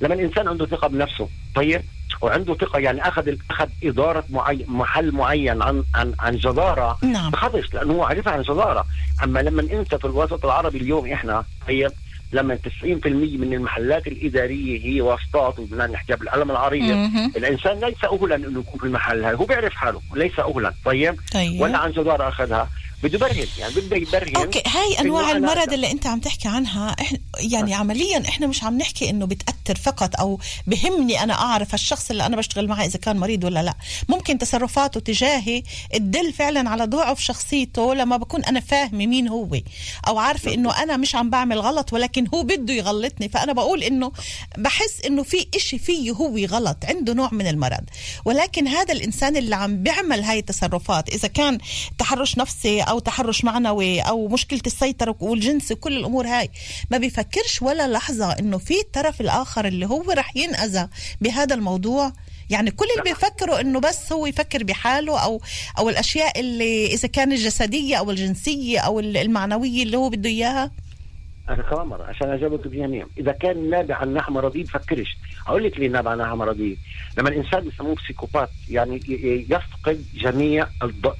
لما الإنسان عنده ثقة بنفسه طيب؟ وعنده ثقة يعني أخذ أخذ إدارة معين محل معين عن عن عن جداره نعم. بخافش لأنه هو عارفها عن جداره أما لما أنت في الوسط العربي اليوم إحنا طيب؟ لما 90% من المحلات الإدارية هي واسطات وبدنا نحكي بالقلم العريض. الإنسان ليس أهلا إنه يكون في المحل هاي هو بيعرف حاله ليس أهلا طيب؟ طيب. ولا عن جداره أخذها. بده يبرهن يعني بده يبرهن أوكي هاي أنواع المرض. اللي أنت عم تحكي عنها إحنا يعني عمليا إحنا مش عم نحكي إنه بتأثر فقط أو بهمني أنا أعرف الشخص اللي أنا بشتغل معه إذا كان مريض ولا لا. ممكن تصرفاته تجاهي تدل فعلا على ضعف شخصيته لما بكون أنا فاهمة مين هو أو عارفة إنه أنا مش عم بعمل غلط ولكن هو بده يغلطني. فأنا بقول إنه بحس إنه في إشي فيه هو غلط عنده نوع من المرض. ولكن هذا الإنسان اللي عم بيعمل هاي التصرفات إذا كان تحرش نفسي أو تحرش معنوي أو مشكلة السيطرة والجنس وكل الأمور هاي. ما بيفكرش ولا لحظة إنه في الطرف الآخر اللي هو رح ينأذى بهذا الموضوع. يعني كل اللي بيفكروا إنه بس هو يفكر بحاله أو أو الأشياء اللي إذا كانت الجسديه أو الجنسية أو المعنوية اللي هو بده إياها. أنا مره عشان أجاوبك بجميع. إذا كان نابع عن ناحيه مرضيه بفكرش أقول لك ليه ناحيه مرضيه لما الإنسان بيسموه بسيكوبات يعني يفقد جميع.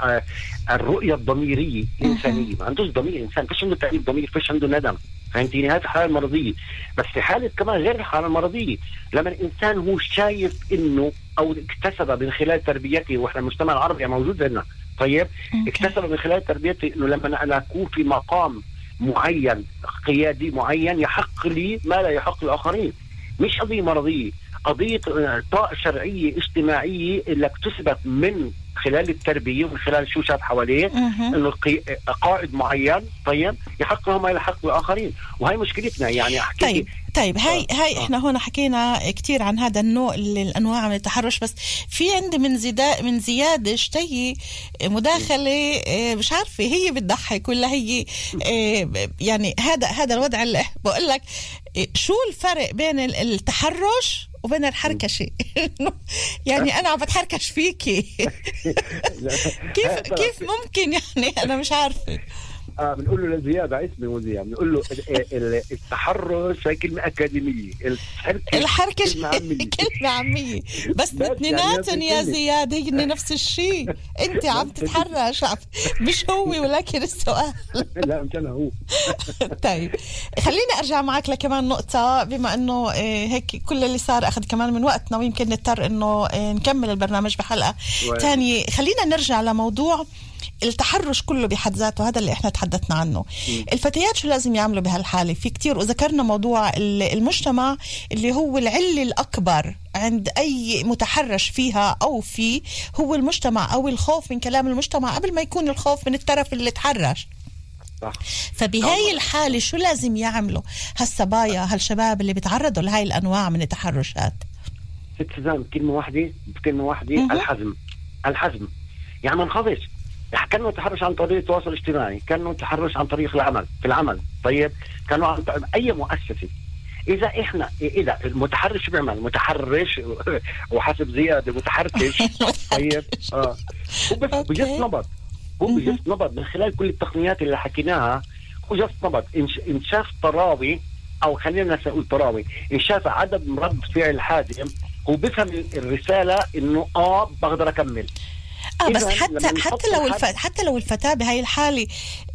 آه، الرؤية الضميرية الإنسانية. ما عندوش ضمير إنسان فيش عنده تأنيب ضمير فيش عنده ندم. فهمتيني؟ هذه الحاله المرضيه بس في حالة كمان غير الحاله المرضيه لما الإنسان هو شايف إنه أو اكتسب من خلال تربيته وإحنا المجتمع العربي موجود عندنا. طيب؟ اكتسب من خلال تربيتي إنه لما أنا- أنا اكون في مقام معين قيادي معين يحق لي ما لا يحق الاخرين مش قضية مرضية قضية آه، طاقة شرعية اجتماعية اللي اكتسبت من خلال التربية ومن خلال شو شاف حواليه. إنه قي- قائد معين طيب يحق له ما يحق الآخرين وهي مشكلتنا يعني أحكي طيب طيب هاي آه، هاي آه. إحنا هون حكينا كثير عن هذا النوع ال- الأنواع من التحرش بس في عندي من زيدا من زياد شتي مداخلة آه، مش عارفة هي بتضحك ولا هي يعني هذا هذا الوضع اللي بقول لك شو الفرق بين ال- التحرش وبين الحركشة؟ يعني أنا عم بتحركش فيكي. كيف كيف ممكن يعني؟ أنا مش عارفة. آه بنقول له لزياد على اسمه وزياد بنقول له ال- ال- التحرش هي كلمة أكاديمية. الحركة الحركة كلمة عامية. كلمة عامية. بس يعني اثنيناتهم يا. زياد هي نفس الشيء. انت عم. تتحرش. مش هو ولكن السؤال. لا مش أنا هو. طيب. خليني أرجع معك لكمان نقطة. بما إنه آه، هيك كل اللي صار أخذ كمان من وقتنا ويمكن نضطر إنه آه، نكمل البرنامج بحلقة و- تانية. خلينا نرجع لموضوع التحرش كله بحد ذاته هذا اللي إحنا تحدثنا عنه. الفتيات شو لازم يعملوا بهالحالة؟ في كتير وذكرنا موضوع ال- المجتمع اللي هو العلة الأكبر عند أي متحرش فيها أو فيه هو المجتمع أو الخوف من كلام المجتمع قبل ما يكون الخوف من الطرف اللي تحرش. فبهاي الحالة شو لازم يعملوا هالصبايا هالشباب اللي بيتعرضوا لهاي الأنواع من التحرشات؟ ست سوزان كلمة واحدة بكلمة واحدة. الحزم. الحزم. يعني ما نخافش كانه تحرش عن طريق التواصل الاجتماعي كانه تحرش عن طريق العمل في العمل. طيب كانوا عن طريق أي مؤسسة. إذا إحنا إذا المتحرش بيعمل متحرش وحسب زيادة متحركش. طيب آه. هو بس. بجس نبض. هو. بجس نبض من خلال كل التقنيات اللي حكيناها. هو جس نبض. إن- إن شاف طراوي أو خلينا نقول طراوي إن شاف عدم رد فعل حازم هو بفهم الرسالة إنه آه بقدر أكمل. آه بس حتى حتى لو الف... حتى لو الفتاة بهاي الحالة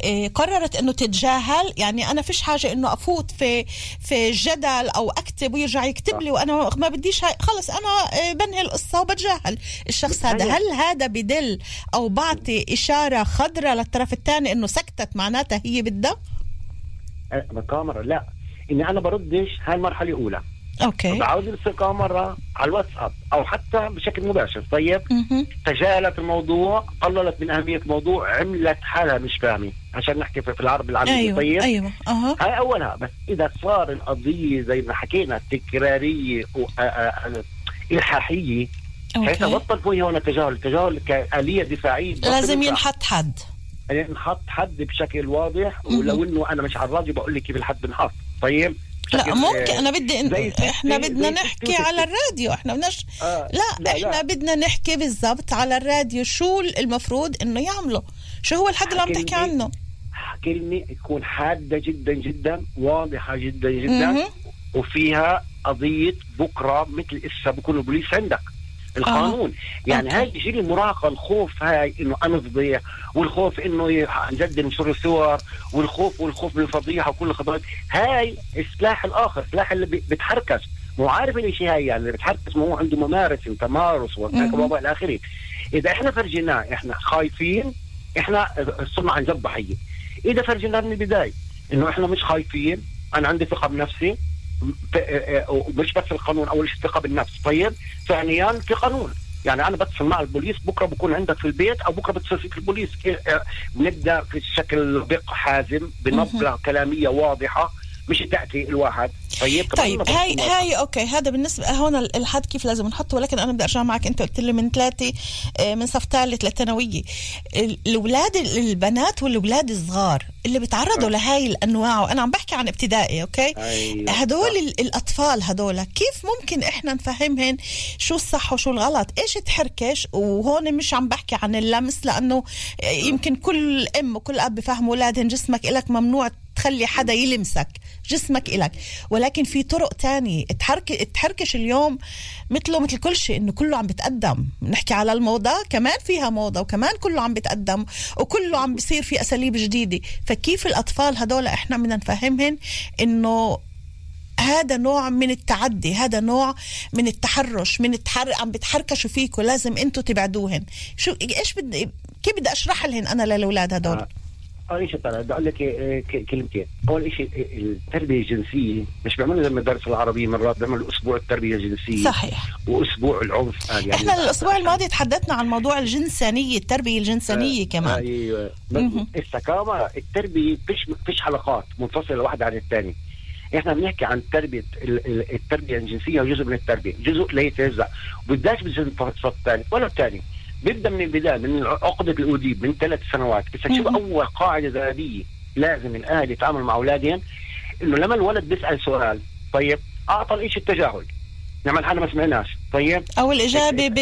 إيه قررت إنه تتجاهل يعني أنا فيش حاجة إنه أفوت في في جدل أو أكتب ويرجع يكتب لي وأنا ما بديش هاي خلص أنا إيه بنهي القصة وبجاهل الشخص هذا أيوة. هل هذا بدل أو بعطي إشارة خضراء للطرف الثاني إنه سكتت معناتها هي بدها آه، بالكاميرا لا. إني أنا بردش هاي المرحله الأولى. okay. بعاود الاستلقاء مرة على الواتساب أو حتى بشكل مباشر. طيب. تجاهلت الموضوع قللت من أهمية الموضوع عملت حالها مش فاهمة. عشان نحكي في في العربي العامية أيوه طيب؟ أيوه. أها. هاي أولها. بس إذا صار القضية زي ما حكينا تكرارية والحاحيه حيث okay. بطل فيها هون التجاهل. التجاهل كآلية دفاعية بطل لازم. ينحط حد. يعني نحط حد بشكل واضح. ولو إنه أنا مش على الراديو بقول لك كيف الحد بنحط. طيب؟ لا ممكن أنا بدي إن... إحنا بدنا نحكي على. الراديو إحنا بدناش آه، لا, لا، إحنا لا. بدنا نحكي بالضبط على الراديو شو المفروض إنه يعملوا شو هو الحد اللي عم تحكي عنه كلمة تكون حادة جدا جدا واضحة جدا جدا. وفيها قضية بكرة مثل إسا بكون البوليس عندك القانون. يعني okay. هاي بيجي لي مراهقة الخوف هاي إنه أنفضح والخوف إنه جد نشر الصور والخوف والخوف من الفضيحة وكل الخطوات. هاي السلاح الآخر السلاح اللي بتحركش مو عارف الاشي هاي يعني اللي بتحركش ما هو عنده ممارسة وتمارس. وما إلى آخره. إذا إحنا فرجيناه إحنا خايفين إحنا صرنا عن جد ضحية. إذا فرجيناه من البداية إنه إحنا مش خايفين أنا عندي ثقة بنفسي اه- اه- ومش بس القانون أول شيء ثقة بالنفس. طيب ثانيا في قانون. يعني أنا بتصل مع البوليس بكرة بكون عندك في البيت أو بكرة بتصل فيك البوليس. اه- آه، بنبدا في شكل دق حازم بنبره كلامية واضحة مش تأتي الواحد. طيب طيب هاي. هاي أوكي هذا بالنسبة هون ال- الحد كيف لازم نحطه؟ ولكن أنا بدي أرجع معك. أنت قلت لي من ثلاثة آه، من صف ثالث للثانويه ال- الأولاد البنات والأولاد الصغار اللي بيتعرضوا لهاي الأنواع وأنا عم بحكي عن ابتدائي okay؟ أيوة. هدول ال- الأطفال هدول كيف ممكن إحنا نفهمهن شو الصح وشو الغلط؟ إيش تحركش؟ وهون مش عم بحكي عن اللمس لأنه يمكن كل أم وكل أب بفهموا اولادهم جسمك إلك ممنوع تخلي حدا يلمسك جسمك إلك. ولكن في طرق تانية تحرك تحركش اليوم مثله مثل كل شيء إنه كله عم بتقدم. نحكي على الموضة كمان فيها موضة وكمان كله عم بتقدم وكله عم بيصير في أساليب جديدة. فكيف الأطفال هدول إحنا بدنا نفهمهن إنه هذا نوع من التعدي هذا نوع من التحرش من التحر... عم بتحركشوا فيكم لازم أنتم تبعدوهن. شو إيش بدي كيف بدي أشرح لهن أنا للأولاد هدول؟ آه. اول شيء طلع بدي أقول لك آه، كلمتين. أول شيء آه، التربية الجنسية مش بيعملوا زي المدارس العربيه مرات بيعملوا أسبوع التربية الجنسية. صحيح. وأسبوع العنف آه، يعني. إحنا الأسبوع الماضي تحدثنا عن موضوع الجنسانية التربية الجنسانية كمان. أيوه. بس السكامة التربية فيش فيش حلقات منفصلة واحدة عن الثانية إحنا بنحكي عن تربية ال- ال- التربية الجنسية جزء من التربية جزء لا يتجزا وبالذات بالصف الثاني ولا الثاني. بيبدا من البداية من عقدة الأوديب من ثلاث سنوات. بس تشوف. أول قاعدة ذهبية لازم الاهل يتعامل مع أولادهم إنه لما الولد بيسأل سؤال طيب أعطى الإشي التجاهل. نعمل حالنا ما سمعناش. طيب؟ أو الإجابة ب...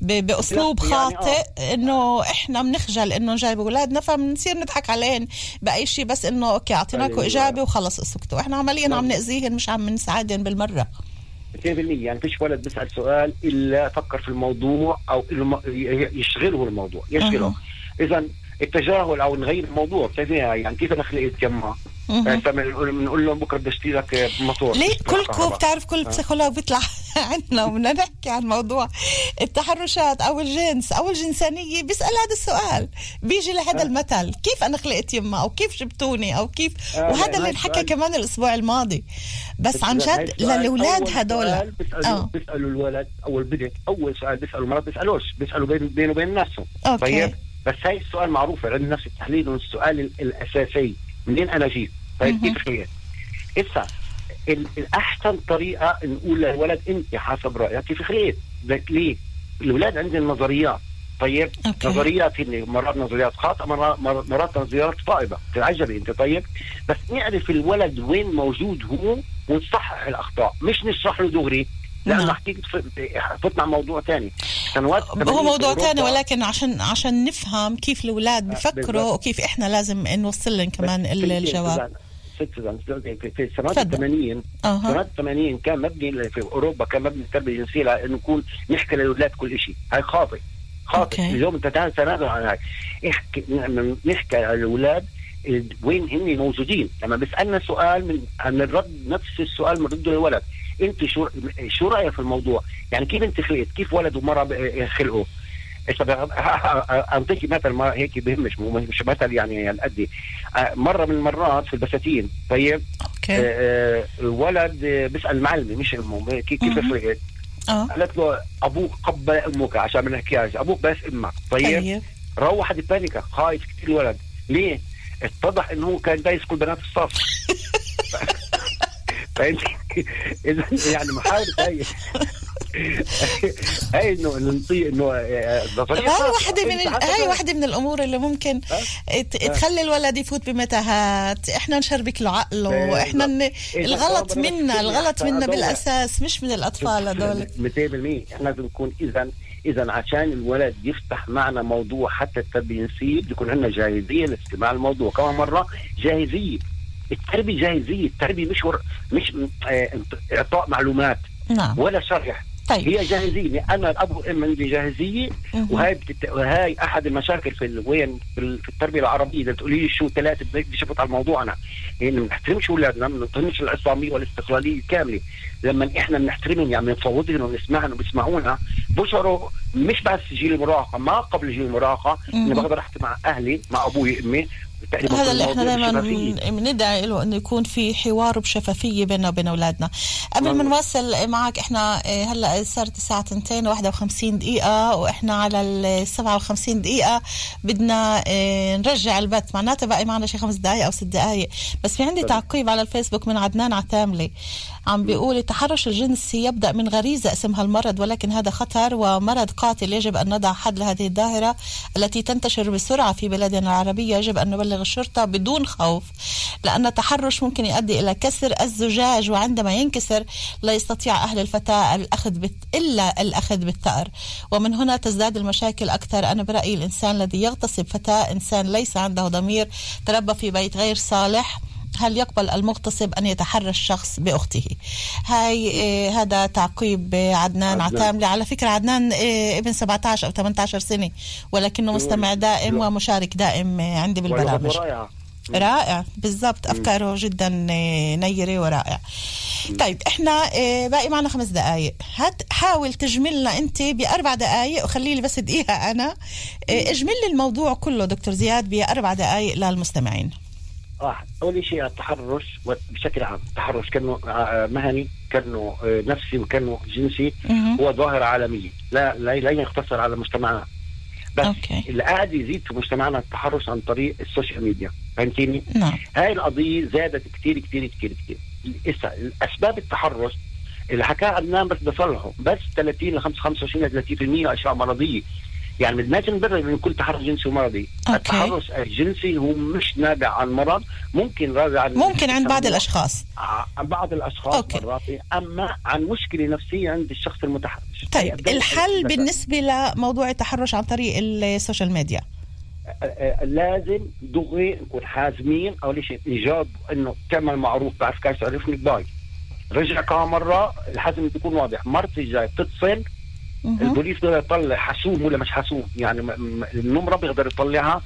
ب... بأسلوب يعني خاطئ إنه إحنا بنخجل إنه جايب أولادنا فبنصير نضحك عليهم بأي شيء بس إنه okay اعطيناكم أيوة. إجابة وخلص اسكتوا. إحنا عمليا عم نعم. ناذيهم مش عم نساعدهم بالمرة. 100% يعني فيش ولد بيسأل سؤال إلا فكر في الموضوع أو يشغله الموضوع يشغله. اذا التجاهل أو نغير الموضوع. كيف يعني كيف أنا خلقت يما مهم. بنقول لهم بكرة بدي اشتري لك موتور ليه كلكم. بتعرف كل פסיכולוג بيطلع عندنا وبدنا نحكي عن موضوع التحرشات أو الجنس أو الجنسانية. بيسأل هذا السؤال. بيجي لهذا المثل. كيف أنا خلقت يمه أو كيف جبتوني؟ أو كيف؟ آه، وهذا اللي انحكى. كمان الأسبوع الماضي. بس عن جد للاولاد هدول. آه. بيسألوا الولد. أو البنت أول سؤال بيسألوا مرات بيسألوش. بيسألوا بين بينه وبين نفسه. طيب؟ بس هاي السؤال معروف علم نفس التحليل السؤال ال- الأساسي. منين أنا جيت طيب. كيف خلقت اسا ال- الأحسن طريقة نقول للولد أنت حسب رأيك كيف خلقت ليه؟ الأولاد عندهم نظريات طيب أوكي. نظريات هن مرات نظريات خاطئة مرات نظريات صائبه تتعجبي أنت طيب؟ بس نعرف الولد وين موجود هو ونصحح الأخطاء. مش نشرح له دغري. لأنه أحكيك فتنا على موضوع ثاني سنوات هو 80 موضوع ثاني ولكن عشان عشان نفهم كيف الأولاد بفكروا بالضبط. وكيف إحنا لازم نوصل لهم كمان ال- الجواب. ست في سنوات تفضل. 80 أها. سنوات 80 كان مبني في أوروبا كان مبني التربيه الجنسية على إنه يكون نحكي للأولاد كل شيء هاي خاطئ. خاطئ. okay. اليوم أنت تعال عن هاي. احكي ن- نحكي على الأولاد ال- وين هن موجودين. لما بيسألنا سؤال من عن الرد نفس السؤال بنرده للولد انت شو شو رأيك في الموضوع؟ يعني كيف انت خلقت؟ كيف ولد ومرأة ب- خلقوا؟ أعطيك مثل ما هيك بهمش مش مثل يعني هالقد مرة من المرات في البساتين طيب؟ okay. آه، ولد آه، بيسأل المعلمه مش أمه كيف كيف. فرقت آه. قالت له أبوك قبل أمك عشان ما نحكيهاش. أبوك بس أمك طيب؟ طيب. روح פאניקה خايف كثير الولد ليه؟ اتضح إنه هو كان بايس كل بنات الصف. فانت إذا يعني محاولة هاي هاي انه نطيق انه آه، هاي. واحدة من هاي لو- واحدة من الأمور اللي ممكن تخلي الولد يفوت بمتاهات، إحنا نشربك له عقله،. إحنا ن... إذا الغلط منا، الغلط منا أدور. بالأساس مش من الأطفال هذول. 200% إحنا لازم نكون اذا إذا عشان الولد يفتح معنا موضوع حتى بده يكون عندنا جاهزيه لاستماع الموضوع. كمان مرة جاهزيه التربية جاهزية التربية مش ور... مش آه، إعطاء معلومات نعم. ولا شرح. طيب. هي جاهزية أنا الاب والام عندي جاهزية. وهاي بتت... وهاي أحد المشاكل في ال... وين؟ في, ال... في التربية العربية. إذا تقولي لي شو ثلاثة بدي شفت على الموضوع أنا. يعني ما بنحترمش أولادنا ما بنحترمش العصامية والاستقلالية الكامله لما إحنا بنحترمهم يعني بنفوضهم ونسمعهم وبيسمعونا بشعروا مش بس جيل المراهقة ما قبل جيل المراهقة إني. بقدر أحكي مع أهلي مع أبوي وأمي تقريبا هذا اللي إحنا دائما. بندعي له إنه يكون في حوار بشفافية بيننا وبين أولادنا قبل ما. نواصل معك إحنا آه، هلأ صارت الساعة 2 و51 دقيقة وإحنا على ال 57 دقيقة بدنا آه، نرجع البث معناتها باقي معنا شي خمس دقائق أو ست دقائق بس في عندي. تعقيب على الفيسبوك من عدنان عتاملي عم بيقول التحرش الجنسي يبدأ من غريزة اسمها المرض ولكن هذا خطر ومرض قاتل يجب أن نضع حد لهذه الظاهره التي تنتشر بسرعة في بلادنا العربية يجب أن نبلغ الشرطة بدون خوف لأن التحرش ممكن يؤدي إلى كسر الزجاج وعندما ينكسر لا يستطيع أهل الفتاة الأخذ بت... إلا الأخذ بالثأر. ومن هنا تزداد المشاكل أكثر. أنا برأيي الإنسان الذي يغتصب فتاة إنسان ليس عنده ضمير تربى في بيت غير صالح. هل يقبل المغتصب أن يتحرش شخص بأخته؟ هاي آه هذا تعقيب عدنان. عتاملي على فكرة عدنان آه ابن 17 أو 18 سنة ولكنه مستمع دائم. ومشارك دائم عندي بالبرامج. رائع. بالضبط. أفكاره جدا آه، نيرة ورائع. طيب إحنا آه، باقي معنا خمس دقائق هات حاول تجملنا أنت بأربع دقائق وخلي لي بس دقيقة أنا. آه، اجمل لي الموضوع كله دكتور زياد بأربع دقائق للمستمعين. آه أول شيء التحرش بشكل عام التحرش كأنه آه، مهني كأنه آه، نفسي وكأنه جنسي. هو ظاهرة عالمية. لا لا لا يقتصر على مجتمعنا. بس okay. اللي قاعد يزيد في مجتمعنا التحرش عن طريق ال social media. فهمتيني؟ نعم. هاي القضية زادت كثير كثير كثير كثير اسباب التحرش اللي حكاه عدنان بس بصلحه بس 30 ل 25 ل 30% أشياء مرضية. يعني بدناش نبرر إنه كل تحرش جنسي ومرضي okay. التحرش الجنسي هو مش نابع عن مرض ممكن راجع عن ممكن عند بعض الأشخاص عن بعض الأشخاص okay. مرات أما عن مشكلة نفسية عند الشخص المتحرش طيب بداية الحل. بالنسبة لموضوع التحرش عن طريق السوشيال ميديا آه، آه، لازم دغري نكون حازمين أول شيء ايجاب إنه تعمل معروف بعرف كيف تعرفني باي رجع كم مره الحزم بيكون واضح مرتي الجاي بتتصل. البوليس بيقدر يطلع حسوم ولا مش حسوم يعني النمرة بيقدر يطلعها.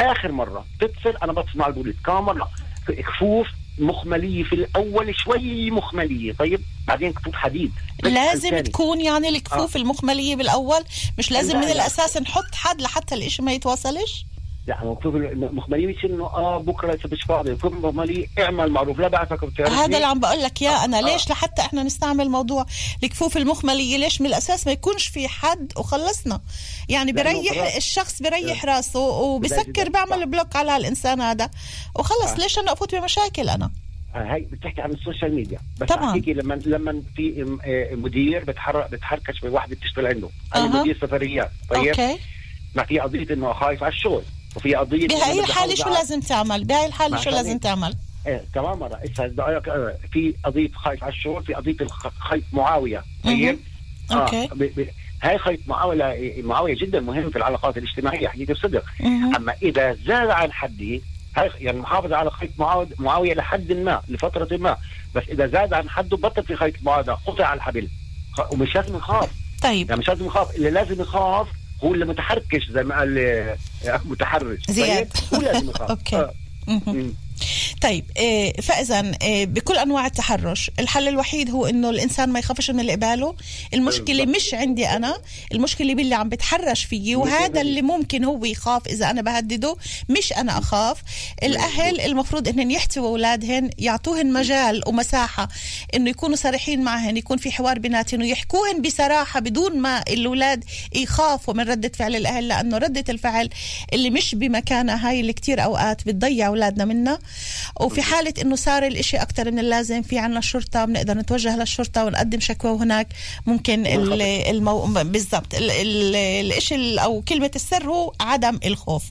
آخر مرة تتصل أنا بتصل مع البوليس. كم مره في كفوف مخملية. في الأول شوي مخملية. طيب بعدين كفوف حديد. لازم ثاني. تكون يعني الكفوف المخملية بالأول. مش لازم من لا، لا. الأساس نحط حد لحتى الإشي ما يتواصلش؟ لا المفروض المخمليه مش إنه آه بكرة انت مش فاضي المفروض المخمليه اعمل معروف لا بعرفك بتعرفني هذا اللي عم بقول لك يا أنا آه. ليش لحتى إحنا نستعمل موضوع الكفوف المخملية ليش من الأساس ما يكونش في حد وخلصنا يعني بريح. الشخص بريح راسه وبسكر. بعمل. بلوك على الإنسان هذا وخلص آه. ليش أنا أفوت بمشاكل أنا آه، هاي بتحكي عن ال social media بس طبعاً. احكيكي لما لما في آه، مدير بتحرك بتحركش بواحده بتشتغل عنده أنا أها. مدير سفريات طيب okay ما في قضية إنه خايف على الشغل وفي قضية بهاي الحالة شو لازم تعمل؟ بهاي الحالة شو. لازم تعمل؟ إيه تمام اسا دقائق آه، في قضية خايف على الشغل في قضية خيط معاوية. طيب. ب... ب... هاي خيط معاوية معاوية جدا مهم في العلاقات الاجتماعية حقيقه الصدق. أما إذا زاد عن حده هاي يعني محافظة على خيط معاوية لحد ما لفترة ما. بس إذا زاد عن حده بطل في خيط معاوية قطع الحبل. ومش لازم يخاف. طيب. يعني مش لازم يخاف. اللي لازم يخاف هو اللي متحركش زي ما قال آه، متحرش. زياد. هو لازم يخاف أوكي. آه. طيب إيه، فاذا إيه، بكل أنواع التحرش الحل الوحيد هو إنه الإنسان ما يخافش من اللي قباله المشكلة. مش عندي أنا المشكلة باللي عم بتحرش فيي وهذا اللي ممكن هو يخاف إذا أنا بهدده مش أنا أخاف الأهل المفروض انهم يحتووا أولادهن يعطوهن مجال ومساحة إنه يكونوا صريحين معهن يكون في حوار بيناتهم ويحكوهن بصراحة بدون ما الأولاد يخافوا من ردة فعل الأهل لأنه ردة الفعل اللي مش بمكانها هاي اللي كتير أوقات بتضيع أولادنا منا وفي حالة إنه صار الإشي أكثر من اللازم في عنا الشرطة بنقدر نتوجه للشرطة ونقدم شكوى وهناك ممكن ال- المو... بالضبط ال- ال- الإشي ال- أو كلمة السر هو عدم الخوف.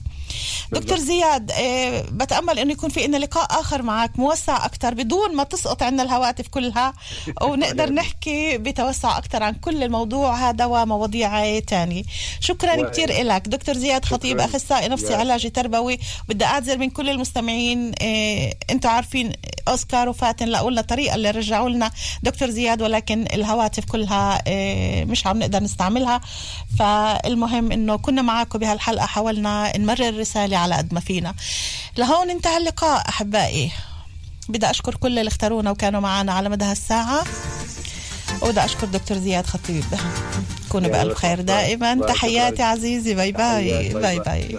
دكتور زياد آه، بتأمل إنه يكون في لنا لقاء آخر معك موسع أكثر بدون ما تسقط عنا الهواتف كلها ونقدر نحكي بتوسع أكثر عن كل الموضوع. هذا ومواضيع تانية. شكرا كثير لك دكتور زياد خطيب. أخصائي نفسي علاجي تربوي. بدي اعتذر من كل المستمعين إيه أنتم عارفين أوسكار وفاتن لقوا لنا الطريقة اللي رجعوا لنا. دكتور زياد ولكن الهواتف كلها إيه مش عم نقدر نستعملها. فالمهم إنه كنا معاكم بهالحلقه حاولنا نمرر الرساله على قد ما فينا. لهون انتهى اللقاء أحبائي. بدي أشكر كل اللي اختارونا وكانوا معنا على مدى هالساعة. وبدي أشكر دكتور زياد خطيب. كونوا بالف خير. bye. دائما bye. تحياتي شكراً. عزيزي. bye bye. bye bye.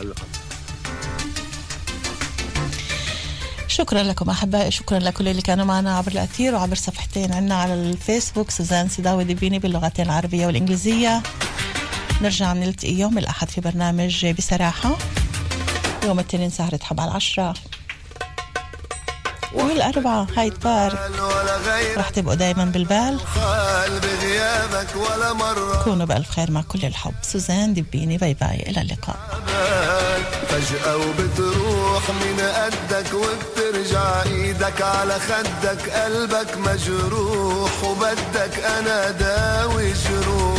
شكرا لكم أحبائي. شكرا لكل اللي كانوا معنا عبر الأثير وعبر صفحتين عنا على الفيسبوك سوزان سيداوي دبيني باللغتين العربية والإنجليزية. نرجع نلتقي يوم الأحد في برنامج بصراحة. يوم الاثنين سهرة حب على العشرة والأربعة هايد بارك ولا غير رح تبقوا دايما بالبال. كونوا بألف خير مع كل الحب. سوزان دبيني bye bye. إلى اللقاء. فجأة وبتروح من قدك وبترجع إيدك على خدك. قلبك مجروح وبدك أنا داوي جروح.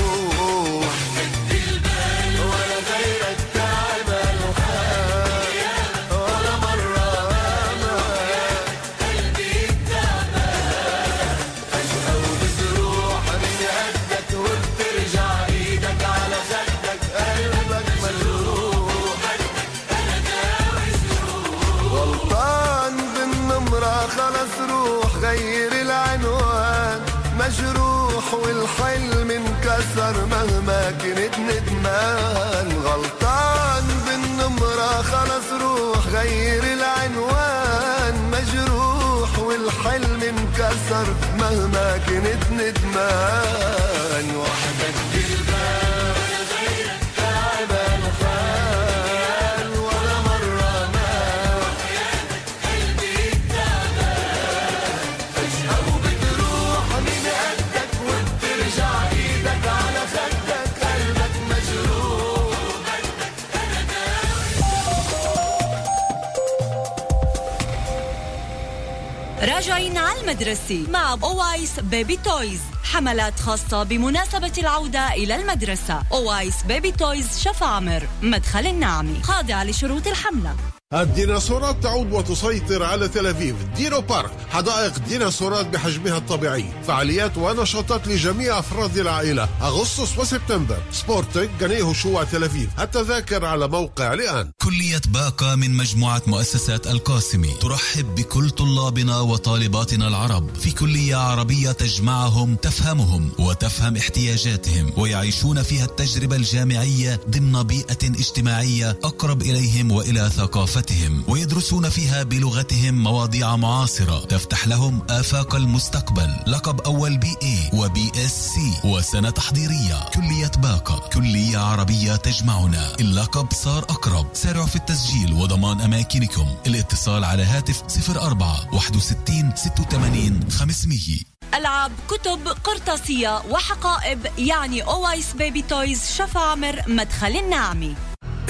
المدرسة مع أوايس بيبي تويز. حملات خاصة بمناسبة العودة إلى المدرسة. أوايس بيبي تويز شفا عمر مدخل النعمة خاضعة لشروط الحملة. الديناصورات تعود وتسيطر على تل أبيب دينو بارك حدائق ديناصورات بحجمها الطبيعي فعاليات ونشاطات لجميع أفراد العائلة. أغسطس وسبتمبر سبورتيك جاني يهوشوع تل أبيب التذاكر على موقع الآن كلية باقة من مجموعة مؤسسات القاسمي ترحب بكل طلابنا وطالباتنا العرب. في كلية عربية تجمعهم تفهمهم وتفهم احتياجاتهم. ويعيشون فيها التجربة الجامعية ضمن بيئة اجتماعية أقرب إليهم وإلى ثقافتهم ويدرسون فيها بلغتهم مواضيع معاصرة تفتح لهم آفاق المستقبل. لقب أول B.A و B.Sc وسنة تحضيرية. كلية باقة. كلية عربية تجمعنا. اللقب صار أقرب. سارعوا في التسجيل وضمان أماكنكم. الاتصال على هاتف 04 61 86 500 ألعاب كتب قرطاسية وحقائب يعني أويس بيبي تويز شفا عمر مدخل النعمي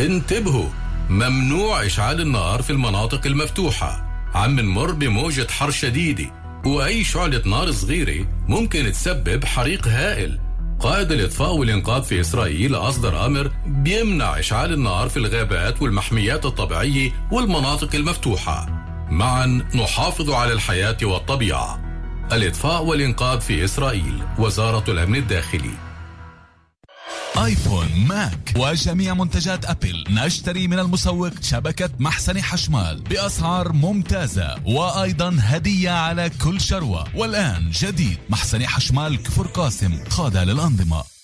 انتبهوا. ممنوع إشعال النار في المناطق المفتوحة. عم نمر بموجة حر شديدة وأي شعلة نار صغيرة ممكن تسبب حريق هائل. قائد الإطفاء والإنقاذ في إسرائيل أصدر أمر بيمنع إشعال النار في الغابات والمحميات الطبيعية والمناطق المفتوحة. معا نحافظ على الحياة والطبيعة. الإطفاء والإنقاذ في إسرائيل وزارة الأمن الداخلي. آيفون ماك وجميع منتجات أبل. نشتري من المسوق شبكة محسن حشمال بأسعار ممتازة وأيضا هدية على كل شروة. والآن جديد محسن حشمال كفر قاسم خاضع للأنظمة.